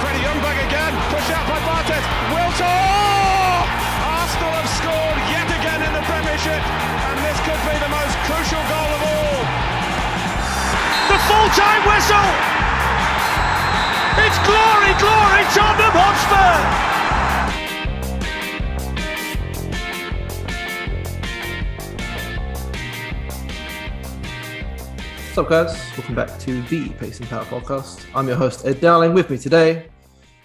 Freddie Ljungberg again, pushed out by Barthez. Wiltord! Oh! Arsenal have scored yet again in the Premiership, and this could be the most crucial goal of all. The full-time whistle! It's glory, glory, Tottenham Hotspur! What's up, guys? Welcome back to the Pacing Power Podcast. I'm your host, Ed Dowling. With me today,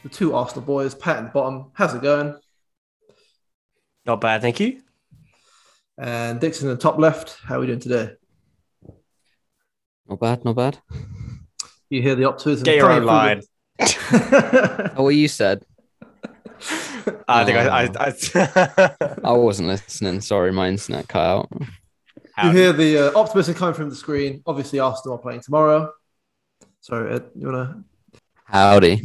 the two Arsenal boys, Pat and Bottom. How's it going? Not bad, thank you. And Dixon in the top left. How are we doing today? Not bad, not bad. You hear the optimism. Get your own line. Oh, what you said. I think I. I, um, I I wasn't listening. Sorry, my internet cut out. You hear the uh, optimism coming from the screen. Obviously, Arsenal are playing tomorrow. So, Ed, you wanna? Howdy.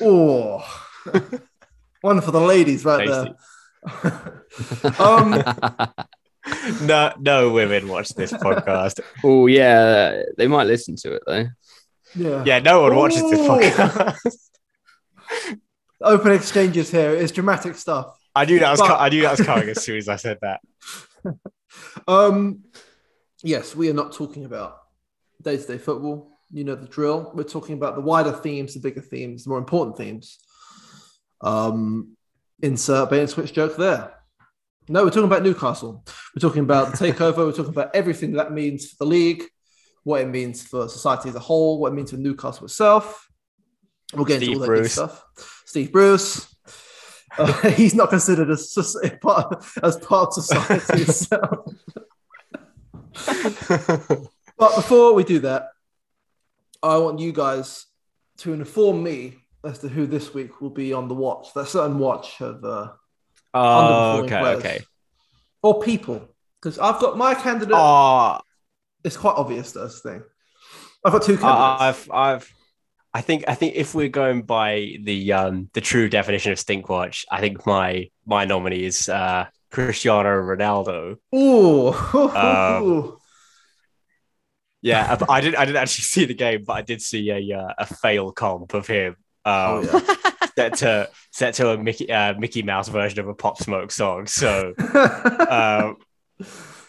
Oh, one for the ladies right Tasty. there. um, no, no women watch this podcast. oh yeah, they might listen to it though. yeah. Yeah, no one watches this podcast. Open exchanges here. It's dramatic stuff. I knew that was. But- co- I knew that was coming as soon as I said that. Um, yes, we are not talking about day-to-day football. You know the drill. We're talking about the wider themes, the bigger themes, the more important themes. Um, insert bait and switch joke there. No, we're talking about Newcastle. We're talking about the takeover. we're talking about everything that means for the league, what it means for society as a whole, what it means for Newcastle itself. We'll get Steve into all that good stuff. Steve Bruce. Uh, he's not considered as, soc- part, as part of society itself. But before we do that, I want you guys to inform me as to who this week will be on the watch, that certain watch of uh, Oh, okay, players. okay. or people. Because I've got my candidate. Oh, It's quite obvious the thing. I've got two candidates. I've, I've, I think, I think if we're going by the um the true definition of stinkwatch, I think my my nominee is uh Cristiano Ronaldo. Ooh. Um, Yeah, I, I didn't, I didn't actually see the game, but I did see a uh, a fail comp of him. oh, Um, yeah. set to set to a Mickey uh, Mickey Mouse version of a Pop Smoke song. So um,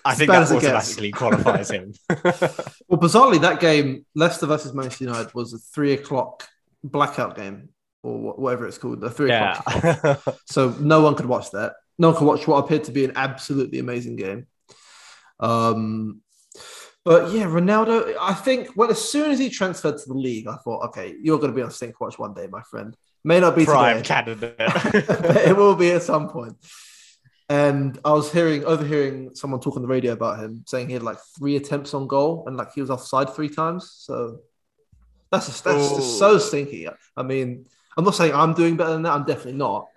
I think that as it gets. automatically qualifies him. well, bizarrely, that game, Leicester versus Manchester United, was a three o'clock blackout game or whatever it's called. A three yeah, o'clock. So no one could watch that. No one could watch what appeared to be an absolutely amazing game. Um, but yeah, Ronaldo. I think when as soon as he transferred to the league, I thought, okay, you're going to be on Stink Watch one day, my friend. May not be prime today, candidate. but it will be at some point. And I was hearing, overhearing someone talk on the radio about him, saying he had like three attempts on goal and like he was offside three times. So that's just, that's just so stinky. I mean, I'm not saying I'm doing better than that. I'm definitely not.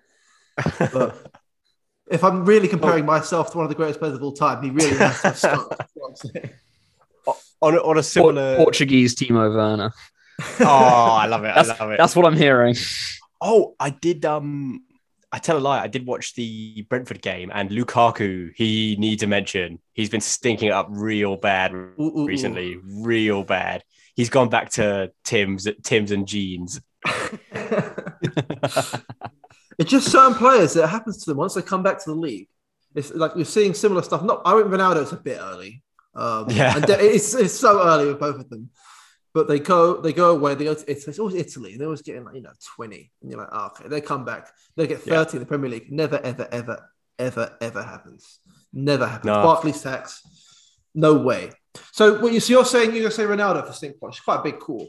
But if I'm really comparing myself to one of the greatest players of all time, he really has to have stunk. That's what I'm saying. on, a, on a similar. Portuguese Timo Werner. Oh, I love it! I love it. that's what I'm hearing. Oh, I did. Um, I tell a lie. I did watch the Brentford game, and Lukaku. He needs a mention. He's been stinking it up real bad Ooh, ooh, ooh. recently. Real bad. He's gone back to Tim's, Tim's and jeans. it's just certain players that happens to them once they come back to the league. It's like you're seeing similar stuff. Not, I think Ronaldo's a bit early. Um, Yeah. and de- it's, it's so early with both of them. But they go, they go away. They go to Italy. It's always Italy. They're always getting like you know twenty, and you're like, oh, okay. They come back. They get Yeah. thirty in the Premier League. Never, ever, ever, ever, ever happens. Never happens. No. Barclays tax. No way. So what you so you're saying you're gonna say Ronaldo for stink It's quite a big call.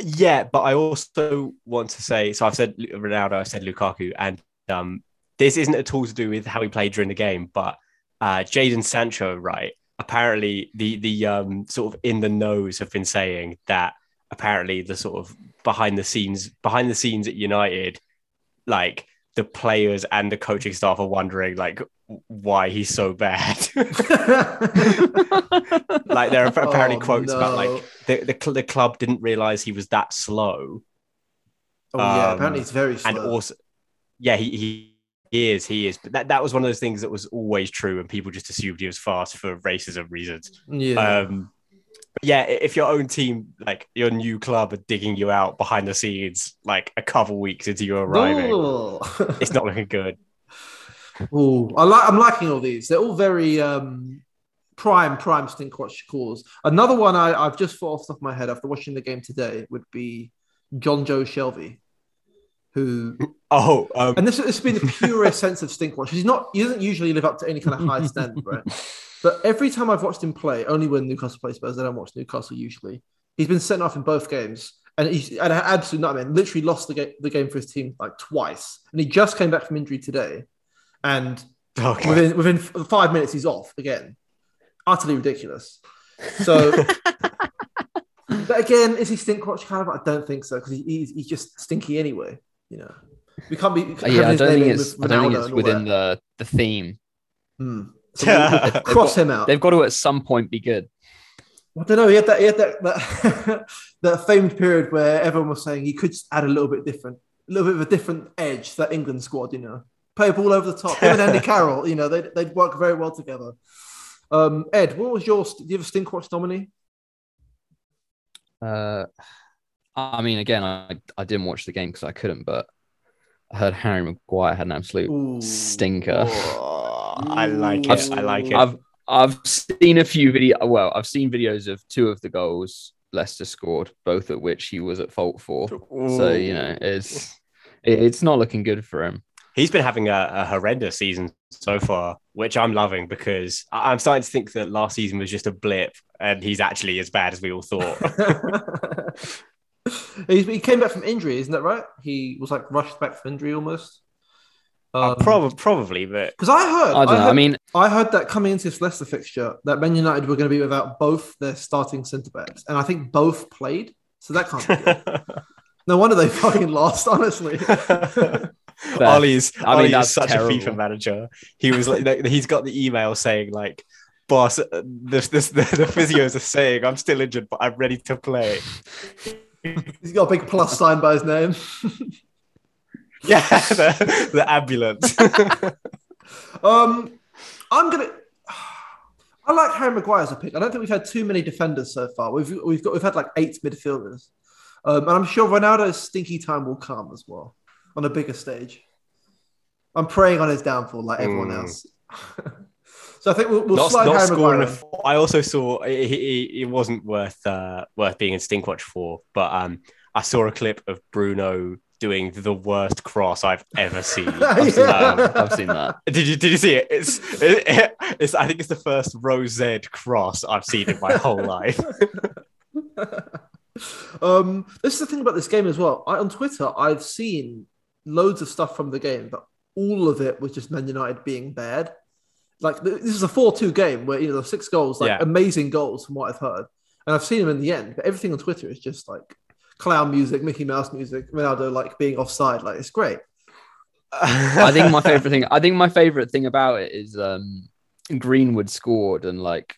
Yeah, but I also want to say so. I've said Ronaldo, I've said Lukaku, and um, this isn't at all to do with how he played during the game, but uh, Jadon Sancho, right? Apparently, the the um, sort of in the nose have been saying that apparently the sort of behind the scenes behind the scenes at United, like the players and the coaching staff are wondering like why he's so bad. like there are apparently Oh, quotes about like the, the the club didn't realize he was that slow, Oh yeah, Um, apparently it's very slow. and also, yeah, he, he he is he is. But that that was one of those things that was always true, and people just assumed he was fast for racism reasons. yeah. Um, but yeah, if your own team, like your new club, are digging you out behind the scenes, like a couple weeks into you arriving, it's not looking good. Ooh, I like. I'm liking all these. They're all very um, prime, prime Stinkwatch calls. Another one I, I've just thought off the top of my head after watching the game today would be Jonjo Shelvey, who Oh, um, and this, has been the purest sense of Stinkwatch. He's not. He doesn't usually live up to any kind of high standard, right? But every time I've watched him play, only when Newcastle plays Spurs, I don't watch Newcastle usually. He's been sent off in both games, and he's and an absolute nightmare. Literally lost the game, the game for his team like twice, and he just came back from injury today, and okay. within within f- five minutes he's off again. Utterly ridiculous. So, but again, is he Stinkwatch kind of? I don't think so because he, he's he's just stinky anyway. You know, we can't be. Uh, yeah, I don't think it's. I don't think it's within the the theme. Hmm. So we'll- we'll They've cross got- him out. They've got to at some point be good. I don't know. He had that. He had that that, that famed period where everyone was saying he could just add a little bit different, a little bit of a different edge to that England squad. You know, play a ball over the top. Him and Andy Carroll. You know, they they'd work very well together. Um, Ed, what was your? Do you have a Stinkwatch nominee? Uh, I mean, again, I, I didn't watch the game because I couldn't, but I heard Harry Maguire had an absolute Ooh. stinker. Oh, I like it. I've- I like it. I've I've seen a few video. Well, I've seen videos of two of the goals Leicester scored, both of which he was at fault for. So you know, it's it- it's not looking good for him. he's been having a, a horrendous season so far, which I'm loving because I- I'm starting to think that last season was just a blip, and he's actually as bad as we all thought. He's, he came back from injury, isn't that right? He was like rushed back from injury almost. Uh, prob- probably, but because I heard, I don't know. heard, I mean, I heard that coming into this Leicester fixture, that Man United were going to be without both their starting centre backs, and I think both played, so that can't be good. no wonder they fucking lost. Honestly, Ollie's, I mean, Ollie is that's such a. FIFA manager. He was like, he's got the email saying like, "Boss, uh, this, this, the, the physios are saying I'm still injured, but I'm ready to play." He's got a big plus sign by his name. Yeah, the, the ambulance. Um, I'm gonna. I like Harry Maguire as a pick. I don't think we've had too many defenders so far. We've we've got we've had like eight midfielders, um, and I'm sure Ronaldo's stinky time will come as well on a bigger stage. I'm praying on his downfall like everyone Mm. else. so I think we'll, we'll not, slide not Harry scoring. Maguire. A, I also saw it, it, it wasn't worth uh, worth being in Stinkwatch for, but um, I saw a clip of Bruno doing the worst cross I've ever seen. I've seen that. I've seen that. Did you did you see it? It's it, it's I think it's the first rose cross I've seen in my whole life. um, this is the thing about this game as well. I, on Twitter, I've seen loads of stuff from the game, but all of it was just Man United being bad. Like this is a four-two game where you know the six goals, like Yeah. amazing goals from what I've heard, and I've seen them in the end. But everything on Twitter is just like clown music, Mickey Mouse music, Ronaldo like being offside. Like it's great. I think my favorite thing. I think my favorite thing about it is um, Greenwood scored, and like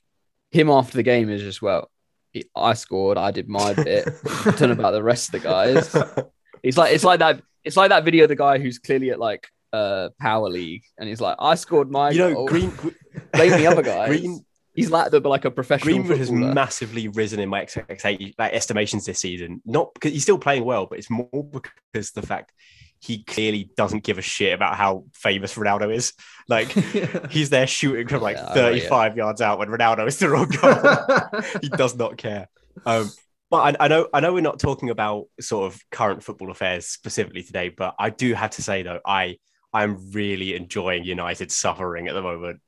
him after the game is just well, he- I scored, I did my bit. Don't know about the rest of the guys. It's like it's like that. It's like that video of the guy who's clearly at like uh power league, and he's like, I scored my. you know, goal. Green blame the other guys. Green He's like the like a professional Greenwood has massively risen in my expectation, like estimations this season. Not because he's still playing well, but it's more because the fact he clearly doesn't give a shit about how famous Ronaldo is. Like he's there shooting from like Yeah, I rate it. 35 yards out when Ronaldo is the wrong goal. he does not care. Um, but I, I know I know we're not talking about sort of current football affairs specifically today, but I do have to say though, I I'm really enjoying United suffering at the moment.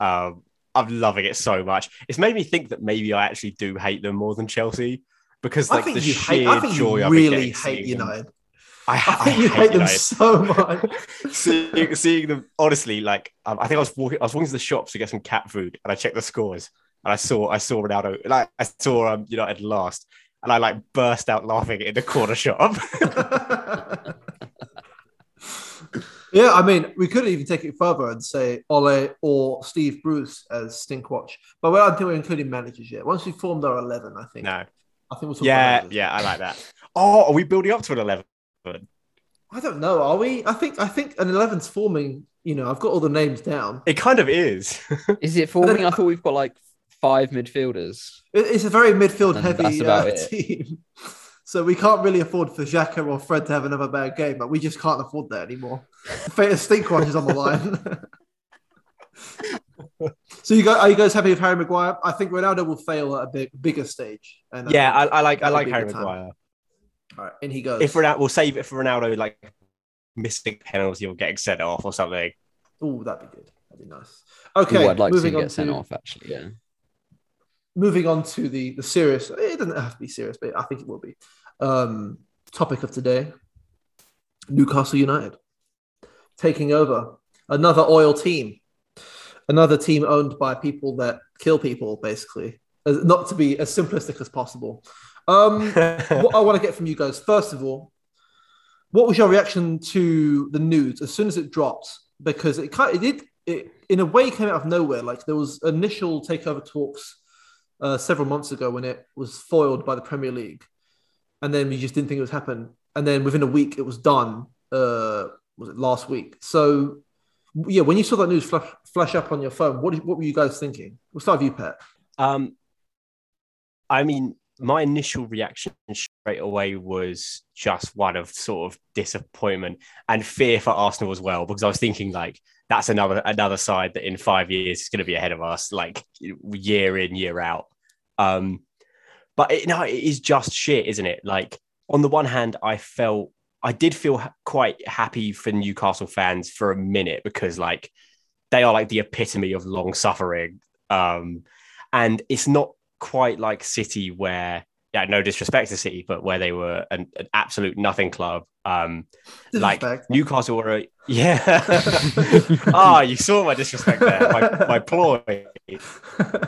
Um, I'm loving it so much. It's made me think that maybe I actually do hate them more than Chelsea because I like think the you sheer hate. I think joy you I've really hate seeing them. United. I, I I you hate them United. so much. seeing, seeing them honestly like um, I think I was walking I was walking to the shops to get some cat food and I checked the scores and I saw I saw Ronaldo like I saw um, United last and I like burst out laughing in the corner shop. yeah, I mean, we could even take it further and say Ole or Steve Bruce as Stinkwatch, but we don't think we're including managers yet. Once we formed our eleven, I think. no, I think we'll talk yeah, about managers. yeah, I like that. Oh, are we building up to an eleven? I don't know. Are we? I think. I think an 11's forming. You know, I've got all the names down. It kind of is. Is it forming? I thought we've got like five midfielders. It's a very midfield And heavy that's about uh, it. team. So we can't really afford for Xhaka or Fred to have another bad game, but we just can't afford that anymore. Fate of Stinkwatch is on the line. so you guys, are you guys happy with Harry Maguire? I think Ronaldo will fail at a big, bigger stage. And yeah, I, I like I like Harry good time. Maguire. all right, in he goes. If Ronaldo, we'll save it for Ronaldo, like missing penalty or getting sent off or something. oh, that'd be good. That'd be nice. Okay, Ooh, I'd like to see moving him on get sent to off. Actually, yeah. Moving on to the the serious. It doesn't have to be serious, but I think it will be. Um, topic of today: Newcastle United taking over another oil team, another team owned by people that kill people, basically. As- Not to be as simplistic as possible. Um, what I want to get from you guys, first of all, what was your reaction to the news as soon as it dropped? Because it kind it did, it, in a way, came out of nowhere. Like there was initial takeover talks uh, several months ago when it was foiled by the Premier League, and then we just didn't think it was happen. And then within a week, it was done. Uh, was it last week? So yeah, when you saw that news flash, flash up on your phone, what what were you guys thinking? We'll start with you, Pat. Um, I mean, my initial reaction straight away was just one of sort of disappointment and fear for Arsenal as well, because I was thinking like that's another another side that in five years is going to be ahead of us, like year in year out. Um, but it, no, it is just shit, isn't it? Like on the one hand, I felt I did feel ha- quite happy for Newcastle fans for a minute because like they are like the epitome of long suffering. Um, and it's not quite like City, where yeah, no disrespect to City, but where they were an, an absolute nothing club. Um, like Newcastle were a yeah. Ah, you saw my disrespect there, my, my ploy.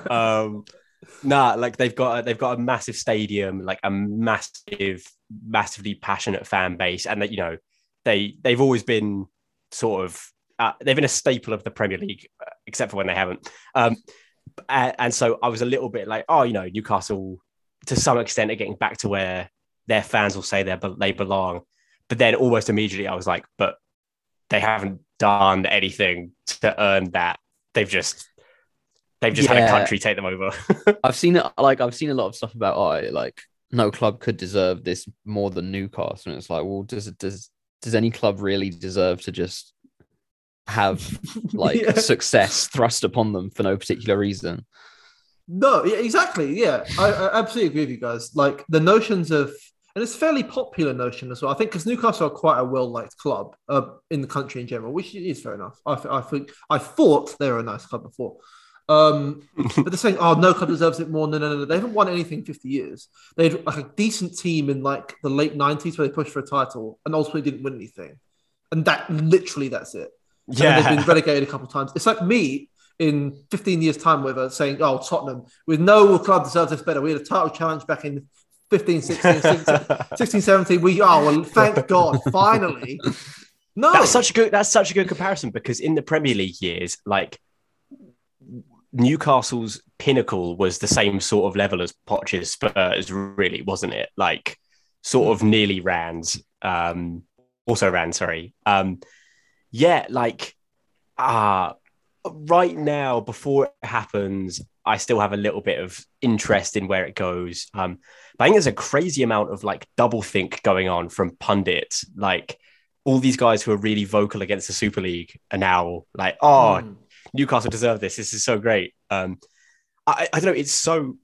Um, nah, like they've got a, they've got a massive stadium, like a massive, massively passionate fan base, and that you know they they've always been sort of uh, they've been a staple of the Premier League, uh, except for when they haven't. Um, and, and so I was a little bit like, oh, you know, Newcastle to some extent are getting back to where their fans will say they they belong, but then almost immediately I was like, but they haven't done anything to earn that. They've just they've just had a country take them over. I've seen it. Like I've seen a lot of stuff about oh, like no club could deserve this more than Newcastle, and it's like, well, does it does does any club really deserve to just have like Yeah. success thrust upon them for no particular reason? No, yeah, exactly. Yeah, I, I absolutely agree with you guys. Like the notions of, and it's a fairly popular notion as well. I think because Newcastle are quite a well-liked club uh, in the country in general, which is fair enough. I, I think I thought they were a nice club before, um, but they're saying, "Oh, no club deserves it more." No, no, no, no. They haven't won anything in fifty years. They had like a decent team in like the late nineties where they pushed for a title and ultimately didn't win anything, and that literally that's it. And they've been relegated a couple of times. It's like me in 15 years' time with us saying, oh, Tottenham, with no club deserves this better. We had a title challenge back in 15, 16, 16, 16 17. We, oh, well, thank God, finally. No. That's such a good. That's such a good comparison because in the Premier League years, like Newcastle's pinnacle was the same sort of level as Poch's Spurs, really, wasn't it? Like sort of nearly Rans, um, also ran. Sorry, um, yeah, like ah, right now before it happens, I still have a little bit of interest in where it goes. Um, but I think there's a crazy amount of like double think going on from pundits, like all these guys who are really vocal against the Super League are now like, oh, Mm. Newcastle deserve this. This is so great. Um, I, I don't know. It's so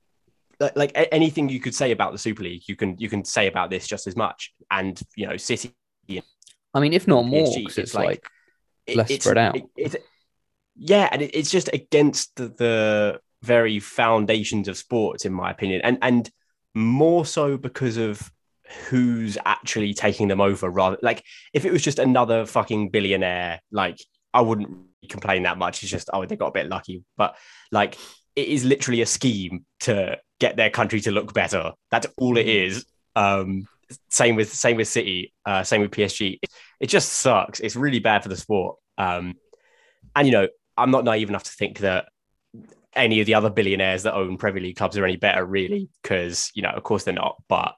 like, like anything you could say about the Super League, you can you can say about this just as much. And you know, City, I mean, if not more, PSG, 'cause it's like, it- Less it's- spread out. it- it's- yeah, and it, it's just against the, the very foundations of sports, in my opinion, and and more so because of who's actually taking them over. Rather, like if it was just another fucking billionaire, like I wouldn't complain that much. It's just oh, they got a bit lucky, but like it is literally a scheme to get their country to look better. That's all it is. Um, same with same with City, uh, same with PSG. It, it just sucks. It's really bad for the sport. Um, and you know, I'm not naive enough to think that any of the other billionaires that own Premier League clubs are any better, really, because you know, of course they're not. But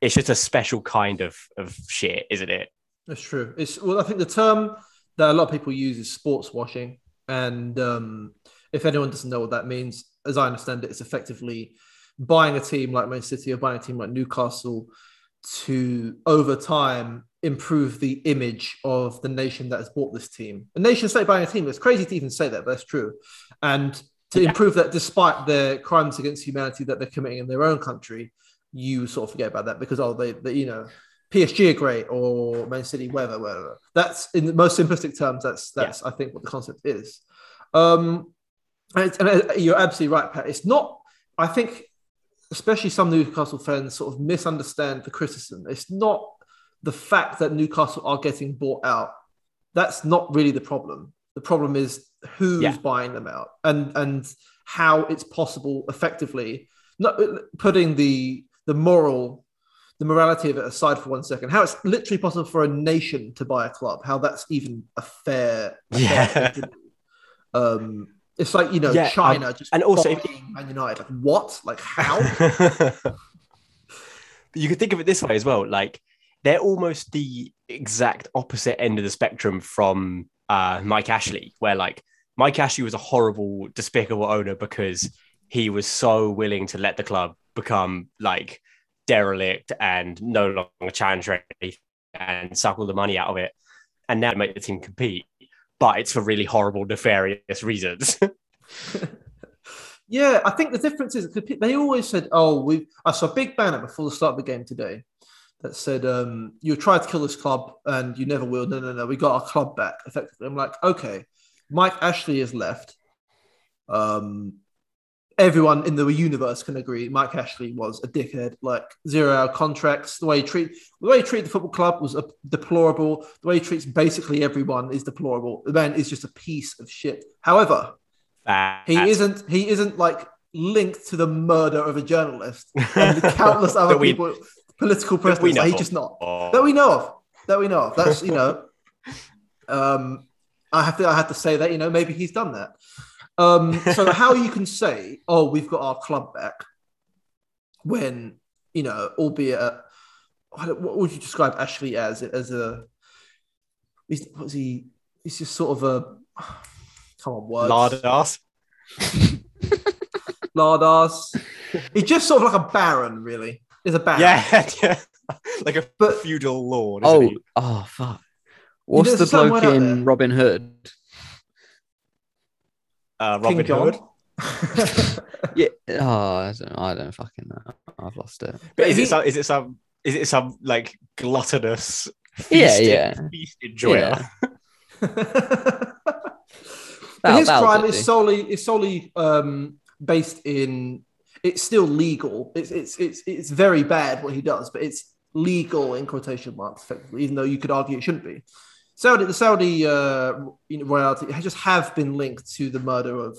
it's just a special kind of of shit, isn't it? That's true. It's well, I think the term that a lot of people use is sports washing, and um, if anyone doesn't know what that means, as I understand it, it's effectively buying a team like Man City or buying a team like Newcastle to over time improve the image of the nation that has bought this team. A nation state buying a team. It's crazy to even say that, but that's true. And to improve that, despite the crimes against humanity that they're committing in their own country, you sort of forget about that because oh, they, they you know. PSG are great or Man City, whatever, whatever. That's in the most simplistic terms. That's that's yeah. I think what the concept is. Um, and, and you're absolutely right, Pat. It's not. I think especially some Newcastle fans sort of misunderstand the criticism. It's not the fact that Newcastle are getting bought out. That's not really the problem. The problem is who's yeah. buying them out and and how it's possible effectively not putting the the moral the morality of it aside for one second how it's literally possible for a nation to buy a club how that's even a fair, a yeah fair um it's like you know Yeah, China um, just and also if- Man United. Like what? Like how? you could think of it this way as well. Like they're almost the exact opposite end of the spectrum from uh, Mike Ashley, where like Mike Ashley was a horrible, despicable owner because he was so willing to let the club become like derelict and no longer challenge anything and suck all the money out of it, and now make the team compete. But it's for really horrible, nefarious reasons. yeah, I think the difference is they always said, "Oh, we." I saw a big banner before the start of the game today that said, um, "You tried to kill this club and you never will." No, no, no. We got our club back. Effectively, I'm like, okay. Mike Ashley has left. Um, everyone in the universe can agree Mike Ashley was a dickhead. Like zero hour contracts, the way he treat the way he treated the football club was deplorable. The way he treats basically everyone is deplorable. The man is just a piece of shit. However, he isn't he isn't like linked to the murder of a journalist and the countless other we- people, political we Like, he's just not Oh. that we know of. That we know of. That's you know. Um, I have to I have to say that you know maybe he's done that. Um, so how you can say, oh, we've got our club back, when you know, albeit, uh, what would you describe Ashley as? As a, he's, what's he? He's just sort of a, come on, words. Lard ass. Lardass. He's just sort of like a baron, really. He's a baron. Yeah, yeah. like a But- feudal lord. Isn't Oh, he? oh fuck. What's there's the bloke in. Robin Hood? Uh, King Robin John. Hood. Yeah. Oh, I don't, I don't fucking know. I've lost it. But is he- it some? Is it some? Is it some like gluttonous? Yeah, feasted- yeah. feast enjoyer. Yeah. But his that'll crime is solely is solely um, based in. It's still legal. It's it's it's it's very bad what he does, but it's legal in quotation marks, effectively, even though you could argue it shouldn't be. Saudi, the Saudi uh, you know, royalty just have been linked to the murder of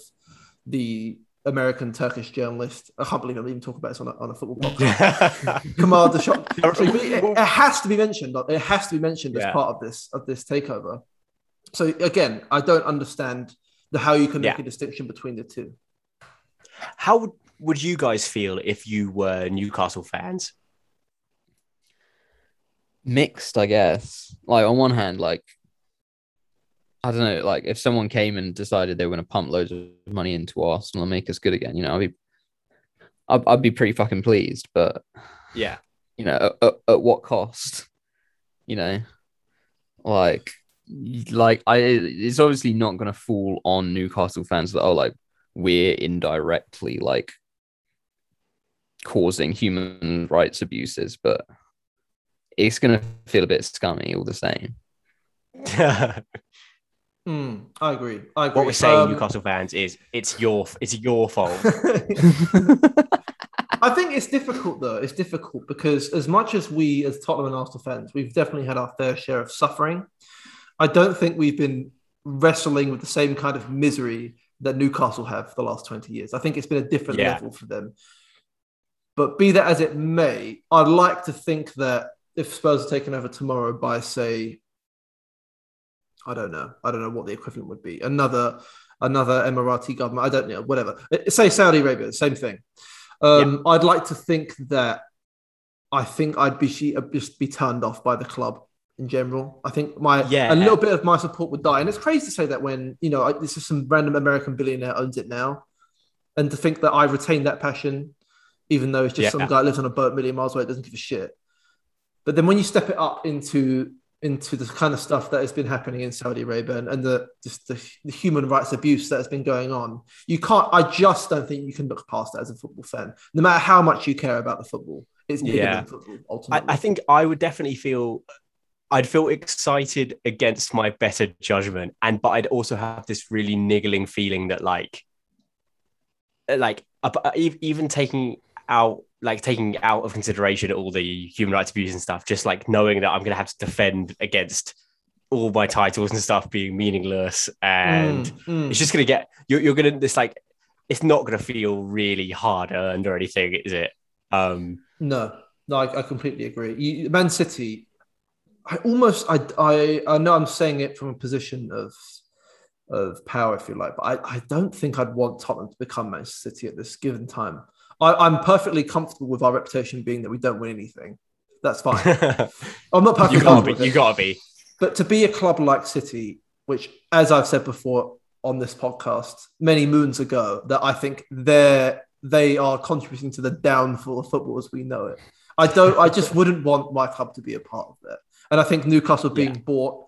the American Turkish journalist. I can't believe I'm even talking about this on a, on a football podcast. Kamal Khashoggi. it, it has to be mentioned. It has to be mentioned as part of this of this takeover. So again, I don't understand the how you can make Yeah. a distinction between the two. How would- you guys feel if you were Newcastle fans? mixed, I guess. Like on one hand, like I don't know, like if someone came and decided they were going to pump loads of money into Arsenal and make us good again, you know, I'd be, I'd, I'd be pretty fucking pleased. But Yeah, you know, at, at, at what cost? You know, like, like I, it's obviously not going to fall on Newcastle fans that oh, like we're indirectly like causing human rights abuses, but it's going to feel a bit scummy all the same. Hmm, I agree. I agree. what we're saying, Um, Newcastle fans, is it's your it's your fault. I think it's difficult though. It's difficult because as much as we, as Tottenham and Arsenal fans, we've definitely had our fair share of suffering. I don't think we've been wrestling with the same kind of misery that Newcastle have for the last 20 years. I think it's been a different Yeah. level for them. But be that as it may, I'd like to think that if Spurs are taken over tomorrow by, say, I don't know, I don't know what the equivalent would be, another another Emirati government, I don't know, whatever. Uh, Say Saudi Arabia, same thing. Um, I'd like to think that I think I'd be just be turned off by the club in general. I think my Yeah. a little bit of my support would die, and it's crazy to say that when you know I, this is some random American billionaire owns it now, and to think that I retain that passion, even though it's just Yeah. some guy lives on a boat a million miles away, doesn't give a shit. But then when you step it up into into the kind of stuff that has been happening in Saudi Arabia and, and the just the, the human rights abuse that has been going on, you can't. I just don't think you can look past that as a football fan, no matter how much you care about the football. It's bigger Yeah. than football I, ultimately. I think I would definitely feel I'd feel excited against my better judgment, and but I'd also have this really niggling feeling that like, like uh, uh, ev- even taking out like taking out of consideration all the human rights abuse and stuff, just like knowing that I'm gonna have to defend against all my titles and stuff being meaningless, and Mm, mm. it's just gonna get you're, you're gonna this like it's not gonna feel really hard earned or anything, is it? Um, No, no, I, I completely agree. You, Man City, I almost, I, I, I know I'm saying it from a position of of power, if you like, but I, I don't think I'd want Tottenham to become Manchester City at this given time. I, I'm perfectly comfortable with our reputation being that we don't win anything. That's fine. I'm not perfectly you gotta comfortable be, you gotta be. But to be a club like City, which, as I've said before on this podcast many moons ago, that I think they're they are contributing to the downfall of football as we know it. I don't. I just wouldn't want my club to be a part of that. And I think Newcastle being Yeah. bought,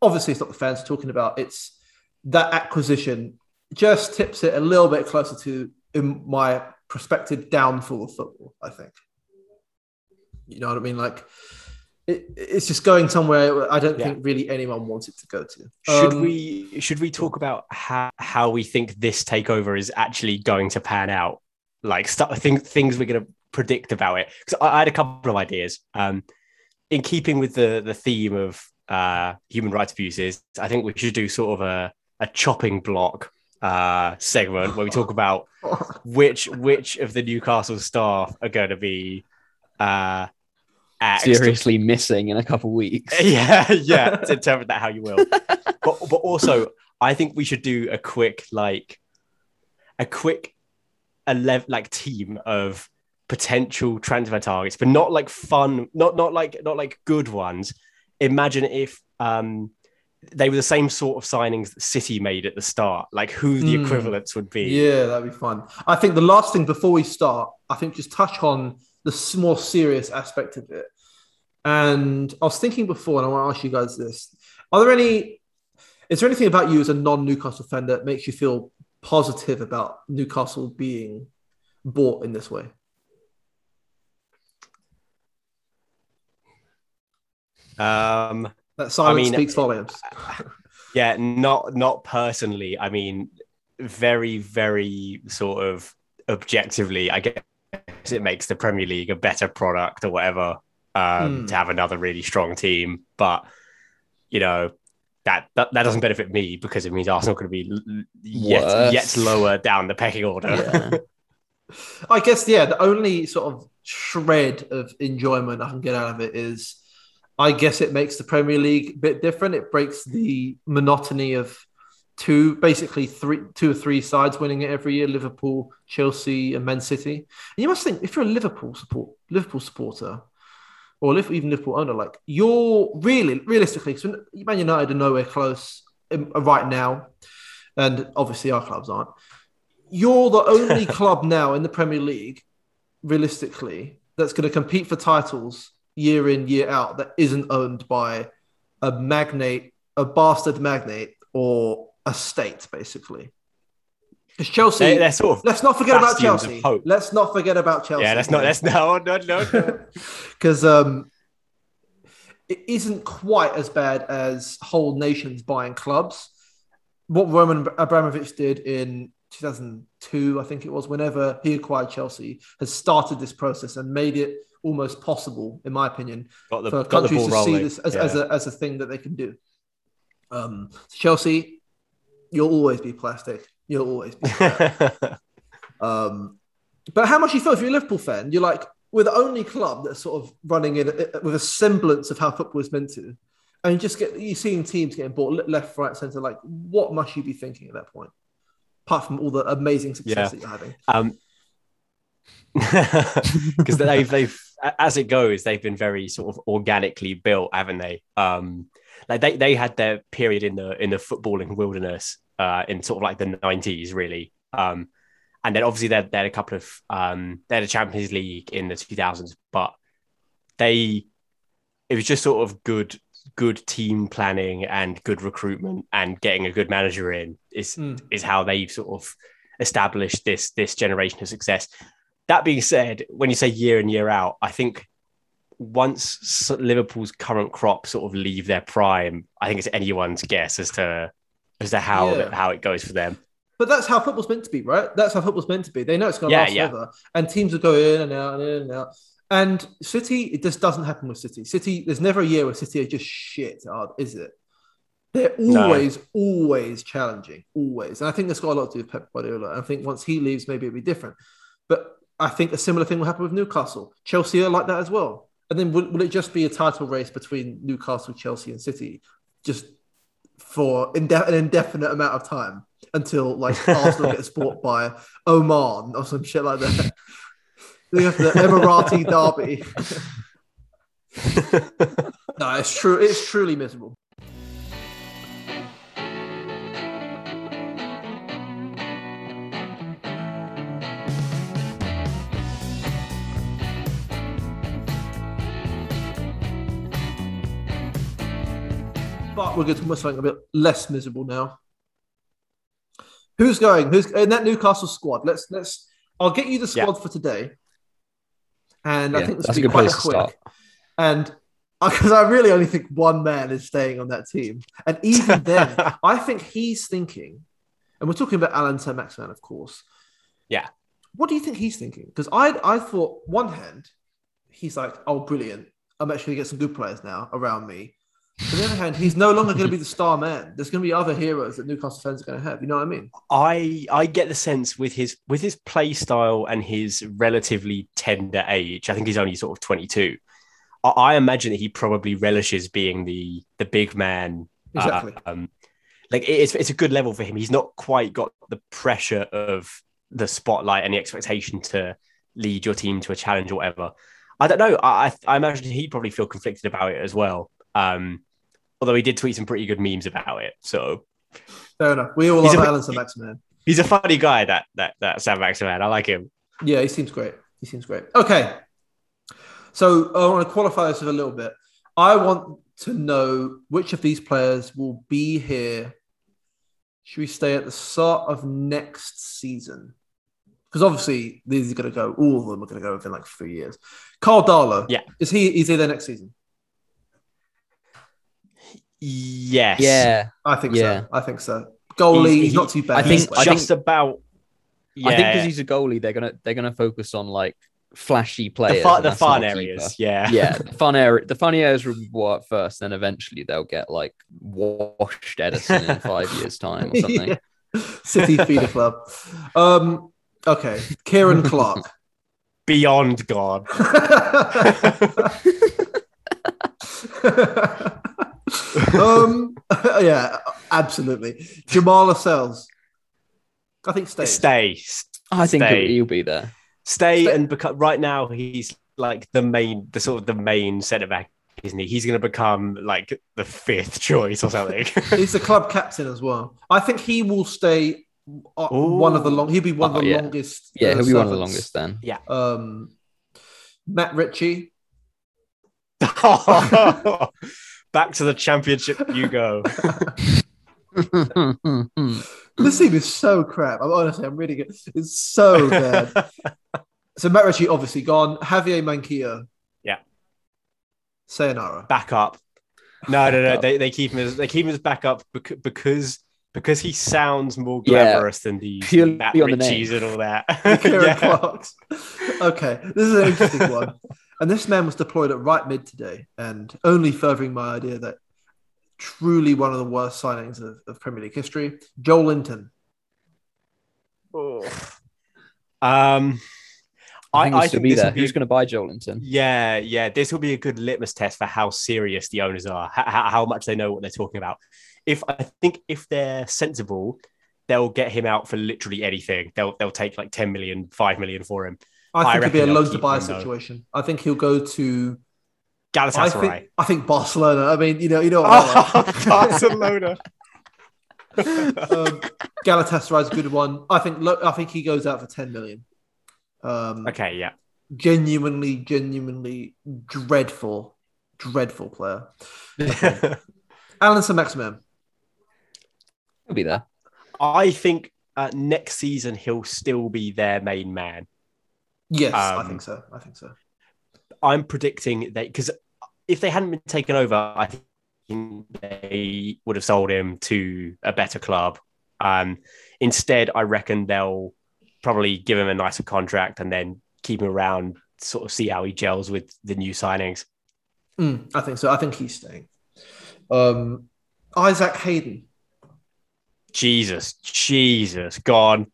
obviously, it's not the fans talking about. It's that acquisition just tips it a little bit closer to in my prospective downfall of football. I think. You know what I mean? Like, it, it's just going somewhere I don't Yeah. think really anyone wants it to go to. Should Um, we should we talk about how how we think this takeover is actually going to pan out? Like stuff, think things we're going to predict about it. Because I, I had a couple of ideas. Um, in keeping with the the theme of uh, human rights abuses, I think we should do sort of a a chopping block uh, segment where we talk about which which of the Newcastle staff are going to be uh, axed Seriously missing in a couple weeks. yeah, yeah. To interpret that how you will. but but also, I think we should do a quick like a quick eleven like team of potential transfer targets, but not like fun, not not like not like good ones. Imagine if um they were the same sort of signings that City made at the start, like who the Hmm. equivalents would be. Yeah, that'd be fun. I think the last thing before we start, I think just touch on the more serious aspect of it. And I was thinking before, and I want to ask you guys this: Are there any? Is there anything about you as a non-Newcastle fan that makes you feel positive about Newcastle being bought in this way? Um, That silence mean- speaks volumes. Yeah, not not personally. I mean, very very sort of objectively, I guess it makes the Premier League a better product or whatever um, Hmm. to have another really strong team. But you know that that, that doesn't benefit me because it means Arsenal could be l- l- yet Worse. yet lower down the pecking order. Yeah. I guess yeah. The only sort of shred of enjoyment I can get out of it is, I guess it makes the Premier League a bit different. It breaks the monotony of two, basically three, two or three sides winning it every year: Liverpool, Chelsea, and Man City. And you must think if you're a Liverpool support, Liverpool supporter, or even Liverpool owner, like you're really realistically, so Man United are nowhere close um, right now, and obviously our clubs aren't. You're the only club now in the Premier League, realistically, that's going to compete for titles year in year out that isn't owned by a magnate, a bastard magnate, or a state, basically. Because Chelsea, They, sort of let's not forget about Chelsea. Let's not forget about Chelsea. yeah. That's not that's no no no. no. because um, it isn't quite as bad as whole nations buying clubs. What Roman Abramovich did in 2002, I think it was, whenever he acquired Chelsea, has started this process and made it almost possible, in my opinion, the, for countries to rolling. see this as, yeah. as, a, as a thing that they can do. Um, Chelsea, you'll always be plastic. You'll always be. Um, But how much you feel if you're a Liverpool fan, you're like, we're the only club that's sort of running in with a semblance of how football is meant to. And you just get, you're seeing teams getting bought left, right, centre. Like, what must you be thinking at that point? Apart from all the amazing success Yeah. that you're having. Um, because they've they've as it goes, they've been very sort of organically built, haven't they? Um, like they they had their period in the in the footballing wilderness uh, in sort of like the nineties, really. Um, and then obviously they had, they had a couple of um, they had a Champions League in the two thousands, but they it was just sort of good good team planning and good recruitment and getting a good manager in is Mm. is how they've sort of established this this generation of success. That being said, when you say year in year out, I think once Liverpool's current crop sort of leave their prime, I think it's anyone's guess as to as to how Yeah. how it goes for them. But that's how football's meant to be, right? That's how football's meant to be. They know it's going to Yeah, last yeah. forever, and teams will go in and out and in and out. And City, it just doesn't happen with City. City, there's never a year where City are just shit, is it? They're No. always, always challenging, always. And I think that's got a lot to do with Pep Guardiola. I think once he leaves, maybe it'll be different. But I think a similar thing will happen with Newcastle. Chelsea are like that as well. And then will, will it just be a title race between Newcastle, Chelsea, and City, just for inde- an indefinite amount of time until like Arsenal gets bought by Oman or some shit like that? They have the Emirati derby. no, it's true. It's truly miserable. But we're going to talk about something a bit less miserable now. Who's going? Who's in that Newcastle squad? Let's let's. I'll get you the Yeah. squad for today, and I think this will a be good quite place to quick. start. And because I really only think one man is staying on that team, and even then, I think he's thinking, and we're talking about Alan Maximan, of course. Yeah. What do you think he's thinking? Because I I thought one hand, he's like, oh, brilliant. I'm actually going to get some good players now around me. On the other hand, he's no longer going to be the star man. There's going to be other heroes that Newcastle fans are going to have. You know what I mean? I I get the sense with his with his play style and his relatively tender age. I think he's only sort of twenty two. I, I imagine that he probably relishes being the the big man. uh, Exactly. um, like it's it's a good level for him. He's not quite got the pressure of the spotlight and the expectation to lead your team to a challenge or whatever. I don't know. I I, I imagine he'd probably feel conflicted about it as well. Um, although he did tweet some pretty good memes about it. So Fair enough. We all He's love a- Alan Maximan. he's a funny guy. That that that Saint-Maximin. I like him. Yeah, he seems great. He seems great. Okay. So I want to qualify this a little bit. I want to know which of these players will be here. Should we stay at the start of next season? Because obviously these are going to go. All of them are going to go within like three years. Karl Darlow. Yeah. Is he? Is he there next season? Yes. Yeah, I think Yeah. so. I think so. Goalie. He's, He's- not too bad. I think- He's I think- just about. Yeah, I think because he's a goalie, they're gonna they're gonna focus on like flashy players. fun, and the fun areas. keeper. Yeah. yeah, the fun area, the fun areas will work first, then eventually they'll get like washed Ederson in five years' time or something. Yeah. City feeder club. Um. Okay. Ciaran Clark. Beyond God. Um, yeah, absolutely. Jamaal Lascelles. I think stay. Stay. I think Stay. he'll be there. Stay Stay- and because right now he's like the main, the sort of the main centre back, isn't he? He's going to become like the fifth choice or something. He's the club captain as well. I think he will stay. Uh, one of the long. He'll be one of Oh, the yeah. longest. Yeah, uh, he'll be one of the longest then. Yeah. Um, Matt Ritchie. Back to the championship you go. This team is so crap. I'm honestly, I'm really good. It's so bad. so Matt Ritchie obviously gone. Javier Manquillo. Yeah. Sayonara. Back up. No, no, no. They, they keep him as they keep him as backup because because because he sounds more Yeah, glamorous than the purely Matt on the name. Ritchies and all that. Yeah. Okay, this is an interesting one. And this man was deployed at right mid today, and only furthering my idea that truly one of the worst signings of, of Premier League history. Joelinton. Um, I think I he'll still think be there. be- Who's going to buy Joelinton? Yeah, yeah. This will be a good litmus test for how serious the owners are, how, how much they know what they're talking about. If I think if they're sensible, they'll get him out for literally anything. They'll they'll take like 10 million, 5 million for him. I I think it'll be a reckon they'll loan to keep buy him, though. situation. I think he'll go to. I Galatasaray. think. I think Barcelona. I mean, you know, you know. What Oh. Barcelona. um, Galatasaray's a good one. I think. Look, I think he goes out for ten million. Um, okay, yeah. Genuinely, genuinely dreadful, dreadful player. Allan Maximin. He'll be there. I think uh, next season he'll still be their main man. Yes, I Um, think so. I think so. I'm predicting that because if they hadn't been taken over, I think they would have sold him to a better club. Um, instead, I reckon they'll probably give him a nicer contract and then keep him around, sort of see how he gels with the new signings. Mm, I think so. I think he's staying. Um, Isaac Hayden. Jesus, Jesus, gone.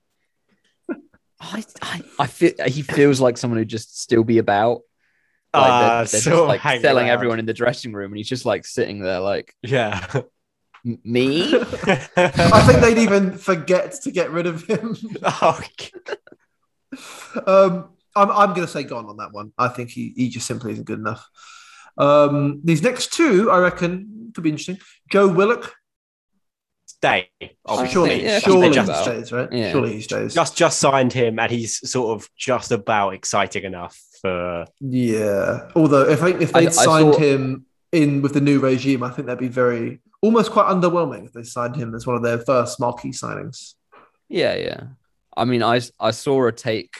I, I, I feel he feels like someone who'd just still be about. Like Uh, they're, they're just so like hang selling around. everyone in the dressing room, and he's just like sitting there, like Yeah. Me. I think they'd even forget to get rid of him. oh, um, I'm, I'm going to say gone on that one. I think he, he just simply isn't good enough. Um, these next two, I reckon, could be interesting. Joe Willock. Stay. Obviously. Surely, think- yeah, surely think he about. stays, right? Yeah. Surely he stays. just just signed him, and he's sort of just about exciting enough for. Yeah. Although if I, if they'd I signed saw- him in with the new regime, I think that'd be very almost quite underwhelming if they signed him as one of their first marquee signings. Yeah, yeah. I mean, I I saw a take,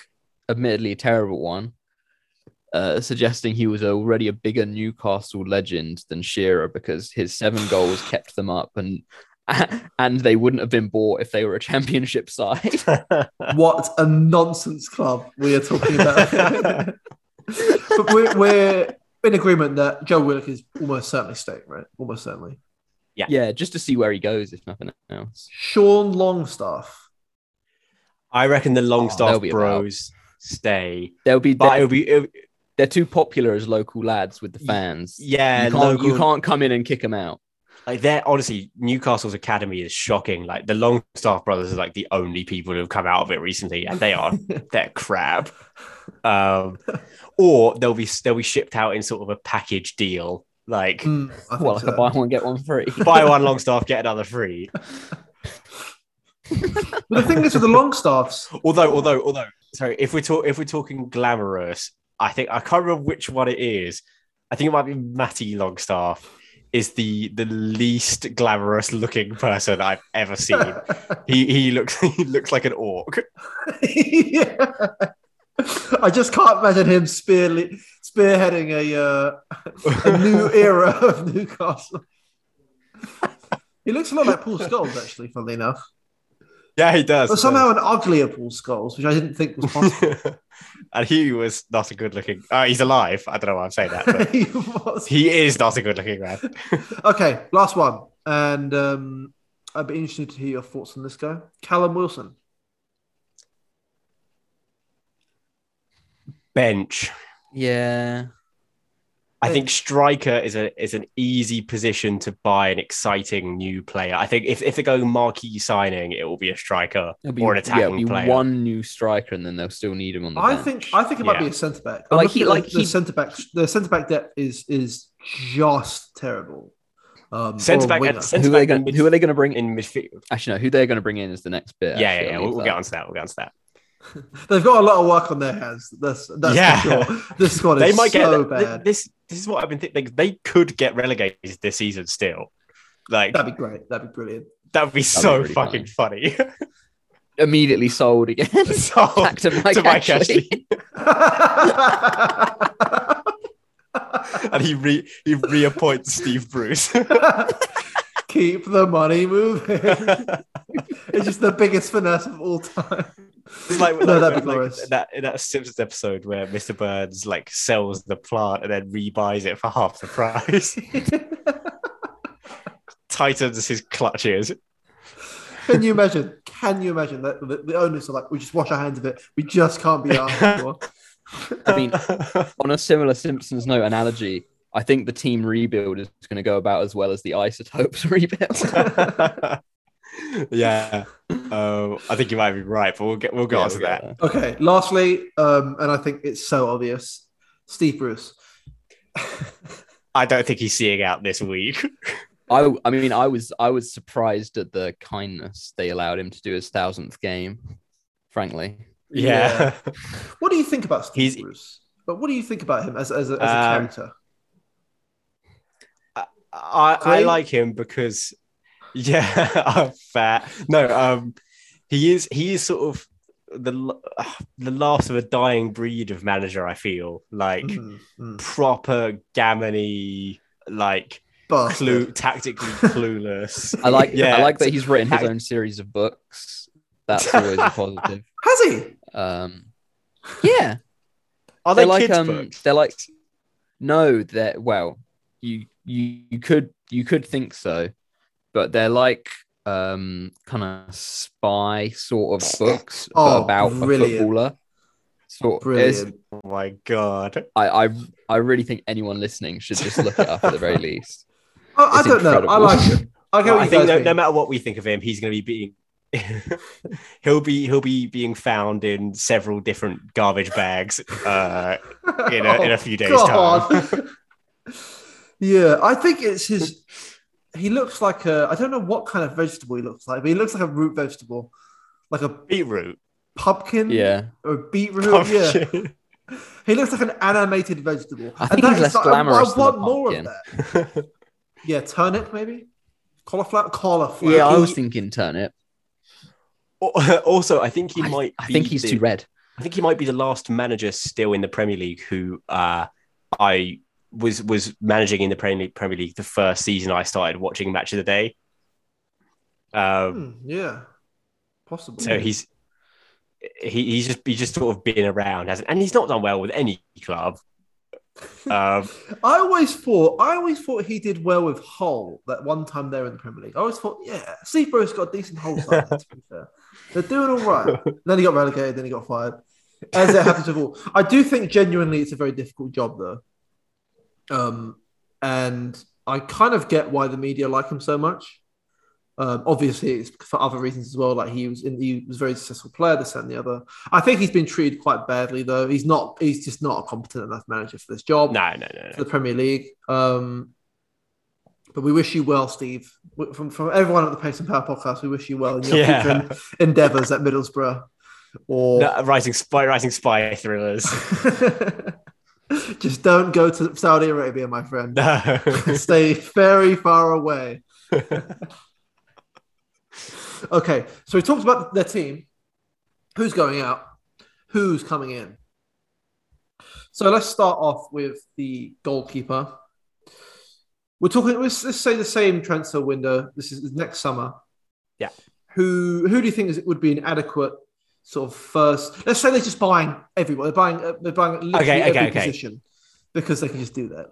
admittedly a terrible one, uh, suggesting he was already a bigger Newcastle legend than Shearer because his seven goals kept them up, and and they wouldn't have been bought if they were a Championship side. What a nonsense club we are talking about. but we're, we're in agreement that Joe Willock is almost certainly staying, right? Almost certainly. yeah, Yeah, just to see where he goes, if nothing else. Sean Longstaff. I reckon the they'll Longstaff be about. bros stay, They'll be but they're, it'll be it'll- they're too popular as local lads with the fans. yeah. you can't local- you can't come in and kick them out. Like they're honestly Newcastle's academy is shocking. Like the Longstaff brothers are like the only people who have come out of it recently, and they are they're crap. Um, or they'll be they'll be shipped out in sort of a package deal, like Mm, I think Well, like so. a buy one get one free. buy one Longstaff get another free. But the thing is with the Longstaffs, Although, although, although, sorry, if we're talk, if we're talking glamorous, I think I can't remember which one it is. I think it might be Matty Longstaff is the the least glamorous looking person I've ever seen. he he looks he looks like an orc. yeah. I just can't imagine him spear spearheading a uh, a new era of Newcastle. He looks a lot like Paul Scholes, actually, funnily enough. Yeah, he does. But he somehow an uglier Paul Scholes, which I didn't think was possible. and he was not a good looking. Uh, he's alive. I don't know why I'm saying that, but he was. he is not a good looking man. Okay, last one. And um, I'd be interested to hear your thoughts on this guy. Callum Wilson. Bench. Yeah. I think striker is a is an easy position to buy an exciting new player. I think if, if they go marquee signing, it will be a striker be, or an yeah, attacking it'll be player. one new striker, and then they'll still need him on the I bench. think I think it might be a centre back. Like Like he- he, like the he- centre back the centre back depth is is just terrible. Um, Centre back, winger. centre who are they back in, going? Who are they going to bring in? in midfield. Actually, no. Who they're going to bring in is the next bit. Yeah, actually, yeah, yeah. We'll, leave we'll that. get onto that. We'll get onto that. They've got a lot of work on their hands. That's that's Yeah. sure. This squad is might so th- bad. this. This is what I've been thinking. They could get relegated this season still. Like That'd be great. That'd be brilliant. that would be be so really fucking funny. Immediately sold again. sold Back to Mike Ashley. and he re he reappoints Steve Bruce. Keep the money moving. it's just the biggest finesse of all time. It's like, No, like- that'd be like glorious. that in that Simpsons episode where Mr. Burns like sells the plant and then rebuys it for half the price. Tightens his clutches. Can you imagine? Can you imagine that the, the owners are like, we just wash our hands of it. We just can't be asked anymore. I mean, on a similar Simpsons note analogy, I think the team rebuild is going to go about as well as the Isotopes rebuild. yeah. Uh, I think you might be right, but we'll get we'll go Yeah, on to we'll that. there. Okay, lastly, um, and I think it's so obvious, Steve Bruce. I don't think he's seeing out this week. I, I mean, I was I was surprised at the kindness they allowed him to do his thousandth game. Frankly, Yeah. What do you think about Steve He's- Bruce? But what do you think about him as, as, a, as a Um, character? I, I like him because yeah, I'm fat. No, um he is he is sort of the l- the last of a dying breed of manager, I feel. Like Mm, mm. proper gammony, like Bastard. clue tactically clueless. I like Yeah. I like that he's written his own series of books. That's always a positive. Has he? Um, yeah, Are they they're like um, books? they're like no, they're well, you you you could you could think so, but they're like um kind of spy sort of books Oh, about brilliant. a footballer. Sort Brilliant. Oh my god. I, I I really think anyone listening should just look it up at the very least. I, I don't know. I like him. I Well, I think no, no matter what we think of him, he's going to be being he'll be he'll be being found in several different garbage bags uh, in a, in a few days time. God. yeah, I think it's his. He looks like a. I don't know what kind of vegetable he looks like, but he looks like a root vegetable, like a Beetroot. pumpkin. Yeah, Or a beetroot. Yeah. He looks like an animated vegetable. I think that he's less like- glamorous I, than a want more of pumpkin. that. Yeah, turnip maybe. Cauliflower. Cauliflower. yeah. I was thinking turnip. also, I think he I, might. I think he's the- too red. I think he might be the last manager still in the Premier League who uh, I was was managing in the Premier League, Premier League the first season I started watching Match of the Day. Um, Hmm, yeah, possibly. so he's he, he's just he's just sort of been around, hasn't? And he's not done well with any club. Um, I always thought I always thought he did well with Hull that one time there in the Premier League. I always thought, yeah, Bruce got a decent Hull side. to be fair, they're doing all right. then he got relegated. Then he got fired. As it happens with all, I do think genuinely it's a very difficult job though. Um, and I kind of get why the media like him so much. Um, obviously, it's for other reasons as well. Like he was in, he was a very successful player, this and the other. I think he's been treated quite badly though. He's not. He's just not a competent enough manager for this job no, no, no, for no. the Premier League. Um, but we wish you well, Steve. From from everyone at the Pace and Power podcast, we wish you well in your Yeah. future endeavours at Middlesbrough. Or No, writing spy writing spy thrillers. just don't go to Saudi Arabia, my friend. No. Stay very far away. okay, so we talked about their team. Who's going out? Who's coming in? So let's start off with the goalkeeper. We're talking. Let's, let's say the same transfer window. This is next summer. Yeah. Who Who do you think is, would be an adequate sort of first? Let's say they're just buying everyone. They're buying. uh, They're buying literally Okay, okay, every okay. position because they can just do that.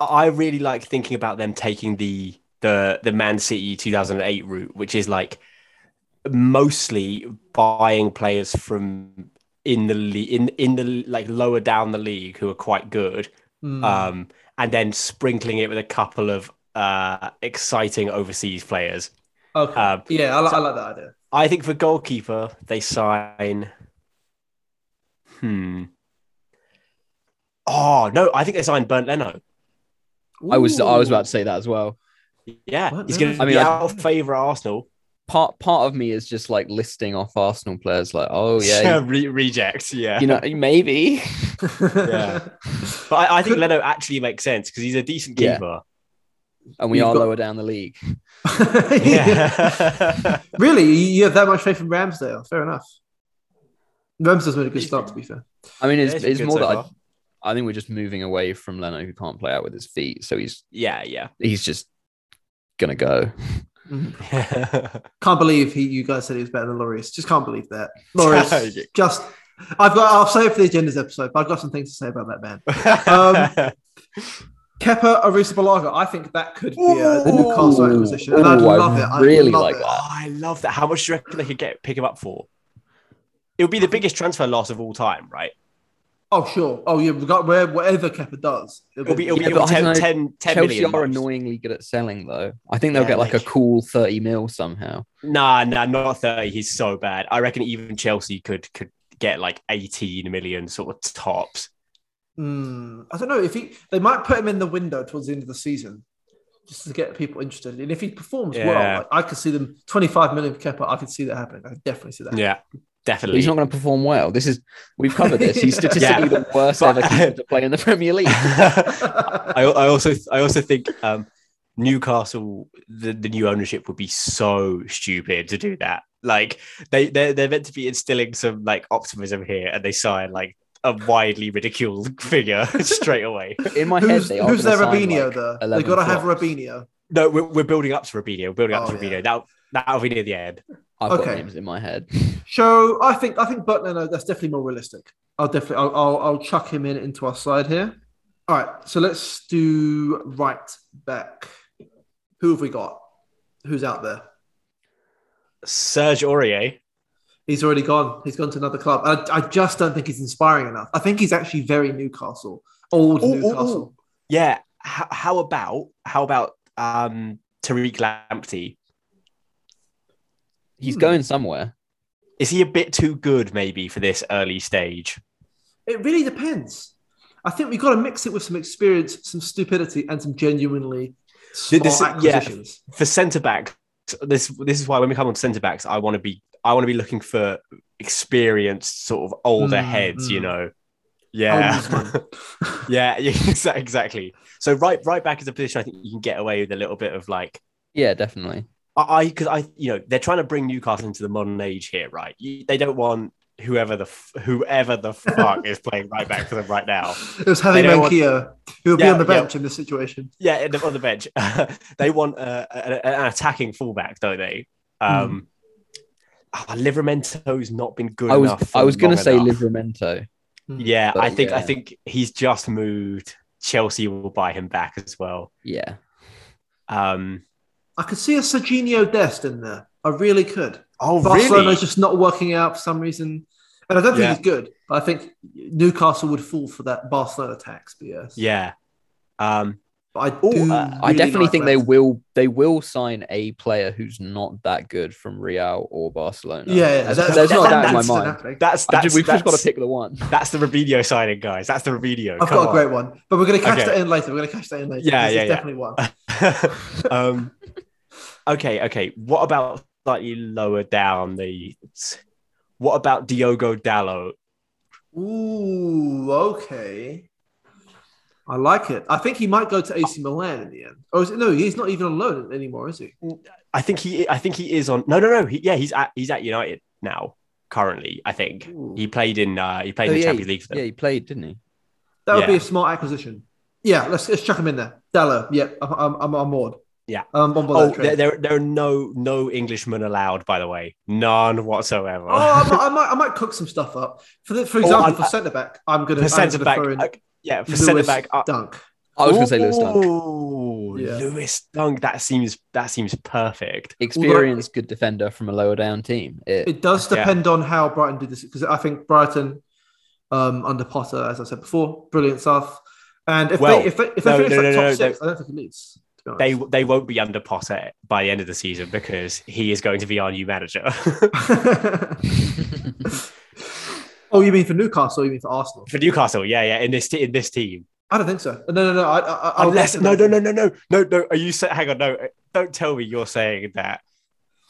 I really like thinking about them taking the the the Man City 2008 route, which is like mostly buying players from in the le- in in the like lower down the league who are quite good, Hmm. um, and then sprinkling it with a couple of uh, exciting overseas players. okay. um, yeah, I, li- so- I like that idea. I think for goalkeeper they sign. Hmm. Oh no! I think they signed Bernd Leno. I was I was about to say that as well. Yeah, Bernd he's going to be I mean, I- out of favour Arsenal. Part part of me is just like listing off Arsenal players, like oh yeah, Re- reject. Yeah, you know maybe. Yeah. but I, I think Could- Leno actually makes sense because he's a decent Yeah. Keeper. And we You've are got- lower down the league. Yeah, really, you have that much faith in Ramsdale? Fair enough. Ramsdale's made a good start, to be fair. I mean, it's, Yeah, it's more so that far. I, I think we're just moving away from Leno, who can't play out with his feet, so he's yeah, yeah. he's just gonna go. Can't believe he. You guys said he was better than Lloris. Just can't believe that. Lloris, just. I've got. I'll save it for the agendas episode, but I've got some things to say about that man. Um, Kepa Arrizabalaga. I think that could be uh, a, a Newcastle Ooh. acquisition, and I Ooh, I love it. I really love like it. that. oh, I love that. How much do you reckon they could get pick him up for? It would be the biggest transfer loss of all time, right? Oh sure. Oh yeah. We got where whatever Kepa does, It'll be, it'll Yeah, be but I 10, don't know. 10, 10 Chelsea million are most. annoyingly good at selling, though. I think they'll Yeah, get like, like- a cool 30 mil somehow. Nah, nah, not 30. He's so bad. I reckon even Chelsea could could get like 18 million sort of tops. Hmm, I don't know if he. They might put him in the window towards the end of the season, just to get people interested. And if he performs Yeah. well, like, I could see them twenty-five million for Kepa. I could see that happening. I could definitely see that. Yeah, But definitely. he's not going to perform well. This is we've covered this. He's Yeah. statistically the worst But- ever keeper to play in the Premier League. I, I also I also think um, Newcastle the, the new ownership would be so stupid to do that. Like they they're, they're meant to be instilling some like optimism here, and they sign like a widely ridiculed figure straight away. In my head, Who's, they are who's their gonna sign, Robinho like, though? They got to have flops. Robinho. No, we're, we're building up to Robinho. We're building up Oh, to Robinho. yeah. That that'll be near the end. I've got Okay. names in my head. So I think I think Butler. No, that's definitely more realistic. I'll definitely I'll, I'll I'll chuck him in into our side here. All right, so let's do right back. Who have we got? Who's out there? Serge Aurier. He's already gone. He's gone to another club. I, I just don't think he's inspiring enough. I think he's actually very Newcastle, old Ooh, ooh, Newcastle. Yeah. How, how about how about um Tariq Lamptey? He's Hmm. going somewhere. Is he a bit too good maybe for this early stage? It really depends. I think we've got to mix it with some experience, some stupidity, and some genuinely smart This- yeah. for centre backs, this this is why when we come on centre backs, I want to be I want to be looking for experienced sort of older Mm, heads, you mm. know. Yeah, yeah, yeah, exactly. So right right back is a position I think you can get away with a little bit of like Yeah, definitely. I because I you know they're trying to bring Newcastle into the modern age here, right? You, they don't want whoever the f- whoever the fuck is playing right back for them right now. It was Javi They don't want- who will be on the yeah. bench in this situation. Yeah, in the, on the bench. they want uh, a- an attacking fullback, don't they? Um, ah, Livramento's not been good I was enough. I was going to say enough. Livramento. Yeah, but I think I think he's just moved. Chelsea will buy him back as well. Yeah. Um, I could see a Serginho Dest in there. I really could. oh, Barcelona's just not working out for some reason. And I don't think Yeah. he's good, but I think Newcastle would fall for that Barcelona tax BS. Yeah. Um, But I Ooh, do. uh, I definitely like think they will they will sign a player who's not that good from Real or Barcelona. Yeah, yeah there's, that's, there's not that- that in my mind. happening. that's I ju- that's We've just got to pick the one. That's the Robinho signing, guys. That's the Robinho. I've Come got a great one, but we're going to catch Okay. that in later. We're going to catch that in later. Yeah, This yeah, is yeah. definitely one. um, okay, okay. What about slightly lower down the? What about Diogo Dalot? Ooh, okay. I like it. I think he might go to AC Milan in the end. Or is it, no, he's not even on loan anymore, is he? I think he. I think he is on. No, no, no. He, yeah, he's at. He's at United now. Currently, I think Ooh. he played in. Uh, he played Oh, in the yeah, Champions League for them. Yeah, he played, didn't he? That would be a smart acquisition. Yeah, let's let's chuck him in there. Dalot, yeah, I'm I'm, I'm on board. Yeah. I'm on board. Oh, there, there, there are no no Englishmen allowed. By the way, none whatsoever. Oh, I might, I might, I might cook some stuff up. For the, for example, I'm- for centre back, I'm gonna for centre back, throw in yeah, for Lewis centre back. Uh, Dunk. I was going to say Lewis Dunk. Ooh, Yeah. Lewis Dunk. That seems that seems perfect. Experienced, good defender from a lower down team. It, It does Yeah. depend on how Brighton do this because I think Brighton um, under Potter, as I said before, brilliant stuff. And if Well, they if they, if no, they finish no, like top no, six, I don't think it leads. They they won't be under Potter by the end of the season because he is going to be our new manager. oh, you mean for Newcastle? You mean for Arsenal? for Newcastle. Yeah, yeah. In this t- in this team, I don't think so. No, no, no. I, I, unless no no no no no no no. Are you saying? Hang on, no. Don't tell me you're saying that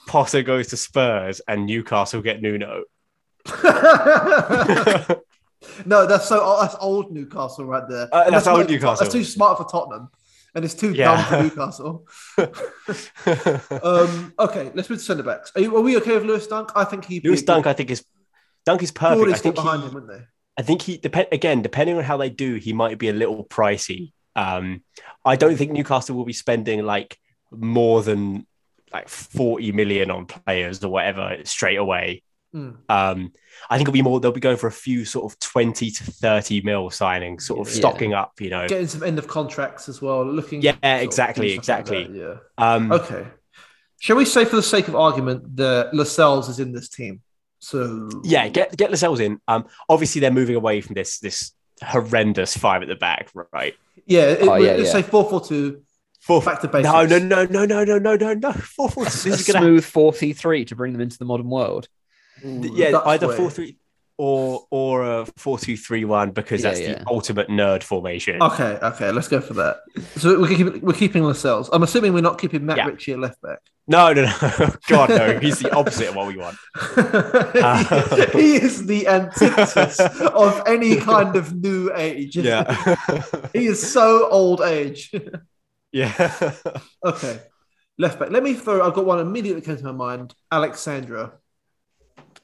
Potter goes to Spurs and Newcastle get Nuno. no, that's so oh, that's old Newcastle right there. Uh, that's not- old Newcastle. That's too smart for Tottenham, and it's too Yeah. dumb for Newcastle. um, okay, let's move to centre backs. Are, you, are we okay with Lewis Dunk? I think he. Lewis Dunk, I think is Dunk is perfect. I think behind he, him, wouldn't they? I think he depend again, depending on how they do, he might be a little pricey. Um, I don't think Newcastle will be spending like more than like 40 million on players or whatever straight away. Mm. Um, I think it'll be more, they'll be going for a few sort of 20 to 30 mil signings, sort of Yeah. stocking up, you know. Getting some end of contracts as well. Looking. Yeah, of exactly, like exactly. Um, Yeah. Okay. Shall we say, for the sake of argument, that Lascelles is in this team? So Yeah, get get Lascelles in. Um, obviously they're moving away from this this horrendous five at the back, right? yeah. It, Oh, yeah, let's yeah. say four four two. Four Back to basics. No, no, no, no, no, no, no, no, no. Four four. A, This a is gonna smooth 4-3 to bring them into the modern world. yeah, either way. four three or or a four two three one because Yeah, that's yeah. the ultimate nerd formation. Okay, okay, let's go for that. So we're keeping we're keeping Lascelles. I'm assuming we're not keeping Matt Yeah. Ritchie at left back. No, no, no. God, no. He's the opposite of what we want. he is the antithesis of any kind of new age. Yeah. he is so old age. yeah. okay, left back. Let me throw. I've got one immediately came to my mind. Alex Sandro.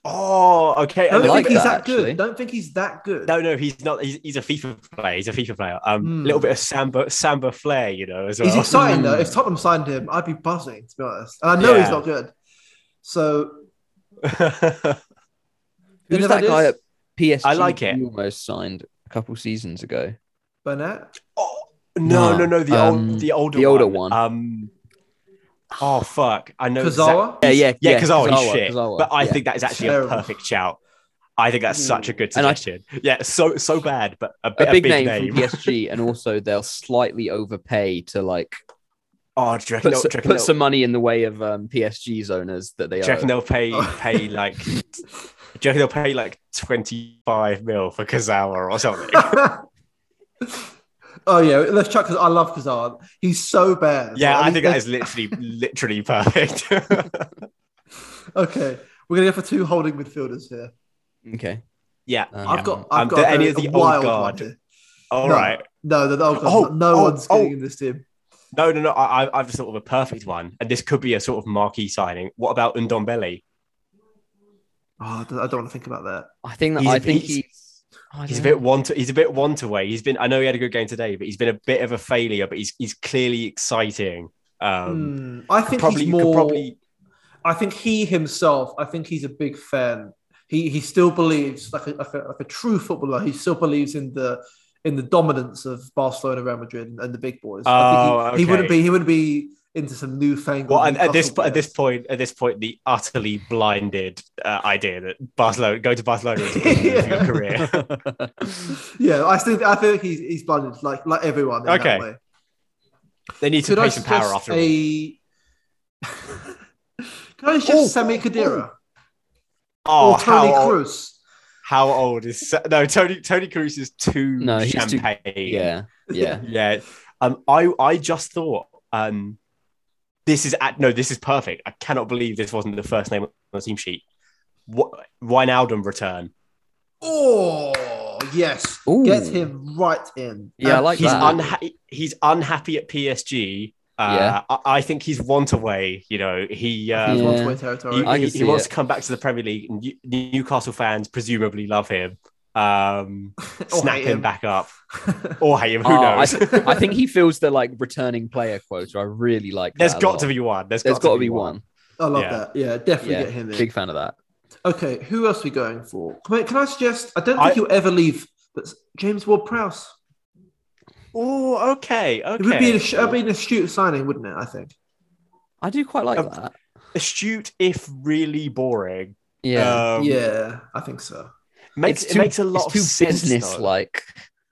Oh, okay. Don't And like think he's that, that, good. actually. Don't think he's that good. No, no, he's not. He's, he's a FIFA player. He's a FIFA player. Um, a Hmm. little bit of samba, samba flair, you know, as well. He's exciting though. Mm. If Tottenham signed him, I'd be buzzing to be honest. And I know he's not good. So Who's never that guy at PSG? I like it. He almost signed a couple seasons ago. Bernat. oh, no, No, no, no. The um, old, the older, the older one. one. Um. Oh fuck! I know. Kurzawa? Yeah, yeah, Yeah, yeah. Kurzawa, he's Kurzawa, shit. Kurzawa, but I yeah. think that is actually Terrible. a perfect shout. I think that's such a good And I- suggestion. yeah, so so bad, but a, a big, a big name, from PSG, and also they'll slightly overpay to like Oh, do you reckon, put, they'll, so- do you put some money in the way of um, PSG's owners that they do you reckon are. they'll pay pay like? do you reckon they'll pay like twenty five mil for Kurzawa or something? oh yeah, let's chuck. Cause I love Kazan. He's so bad. yeah, Like, I think that is literally literally perfect. Okay, we're gonna go for two holding midfielders here. Okay, yeah, Um, I've got. I've Um, got do a, any of the old wild guard? one here. all no. right. No, the old guard. Oh, no oh, one's getting oh. in this team. No, no, no. I, I- I've thought of a perfect one, and this could be a sort of marquee signing. What about Ndombele? Oh, I don't, I don't want to think about that. I think that He's- I think he's- he's. I He's a don't bit want he's a bit want away. He's been I know he had a good game today, but he's been a bit of a failure, but he's he's clearly exciting. Um Hmm, I think probably he's more. probably I think he himself. I think he's a big fan. He he still believes like a, like a like a true footballer. He still believes in the in the dominance of Barcelona, Real Madrid, and, and the big boys. I think Oh, he, he wouldn't be. He wouldn't be into some newfangled. well at, at this Newcastle at this point at this point the utterly blinded uh, idea that Barcelona go to Barcelona is a good move for your Yeah. career. yeah, I think I think he's he's blinded like like everyone. In Okay. That way. they need to Could I pay some power suggest after all. a? Can I suggest Oh, Sami Khedira Oh, or Toni how, old, Kroos? how old is no Toni Toni Kroos is too No, he's too- champagne. Yeah, yeah. Yeah. Um, I I just thought um, this is at no, this is perfect. I cannot believe this wasn't the first name on the team sheet. What Wijnaldum return? Oh yes, Ooh. get him right in. Yeah, I like He's that. unhappy. He's unhappy at PSG. Uh, Yeah. I, I think he's want away. You know, he um, He's Yeah. one-way he, territory. I he- he wants it. to come back to the Premier League, New- Newcastle fans presumably love him. Um, snap him him. back up or hate him. Who Oh, I, knows? I think he feels the like returning player quota. I really like. There's that got lot. to be one. There's, There's got to be one. I love Yeah. that. Yeah, definitely Yeah, get him in. big fan of that. Okay, who else are we going for? Can I, can I suggest? I don't think I- he'll ever leave, but James Ward-Prowse. Oh, okay, okay. It would be, an, it would be an astute signing, wouldn't it? I think. I do quite like Um, that. astute if really boring. Yeah, Um, yeah, I think so. Makes It's it makes a lot it's too of sense. business though. like.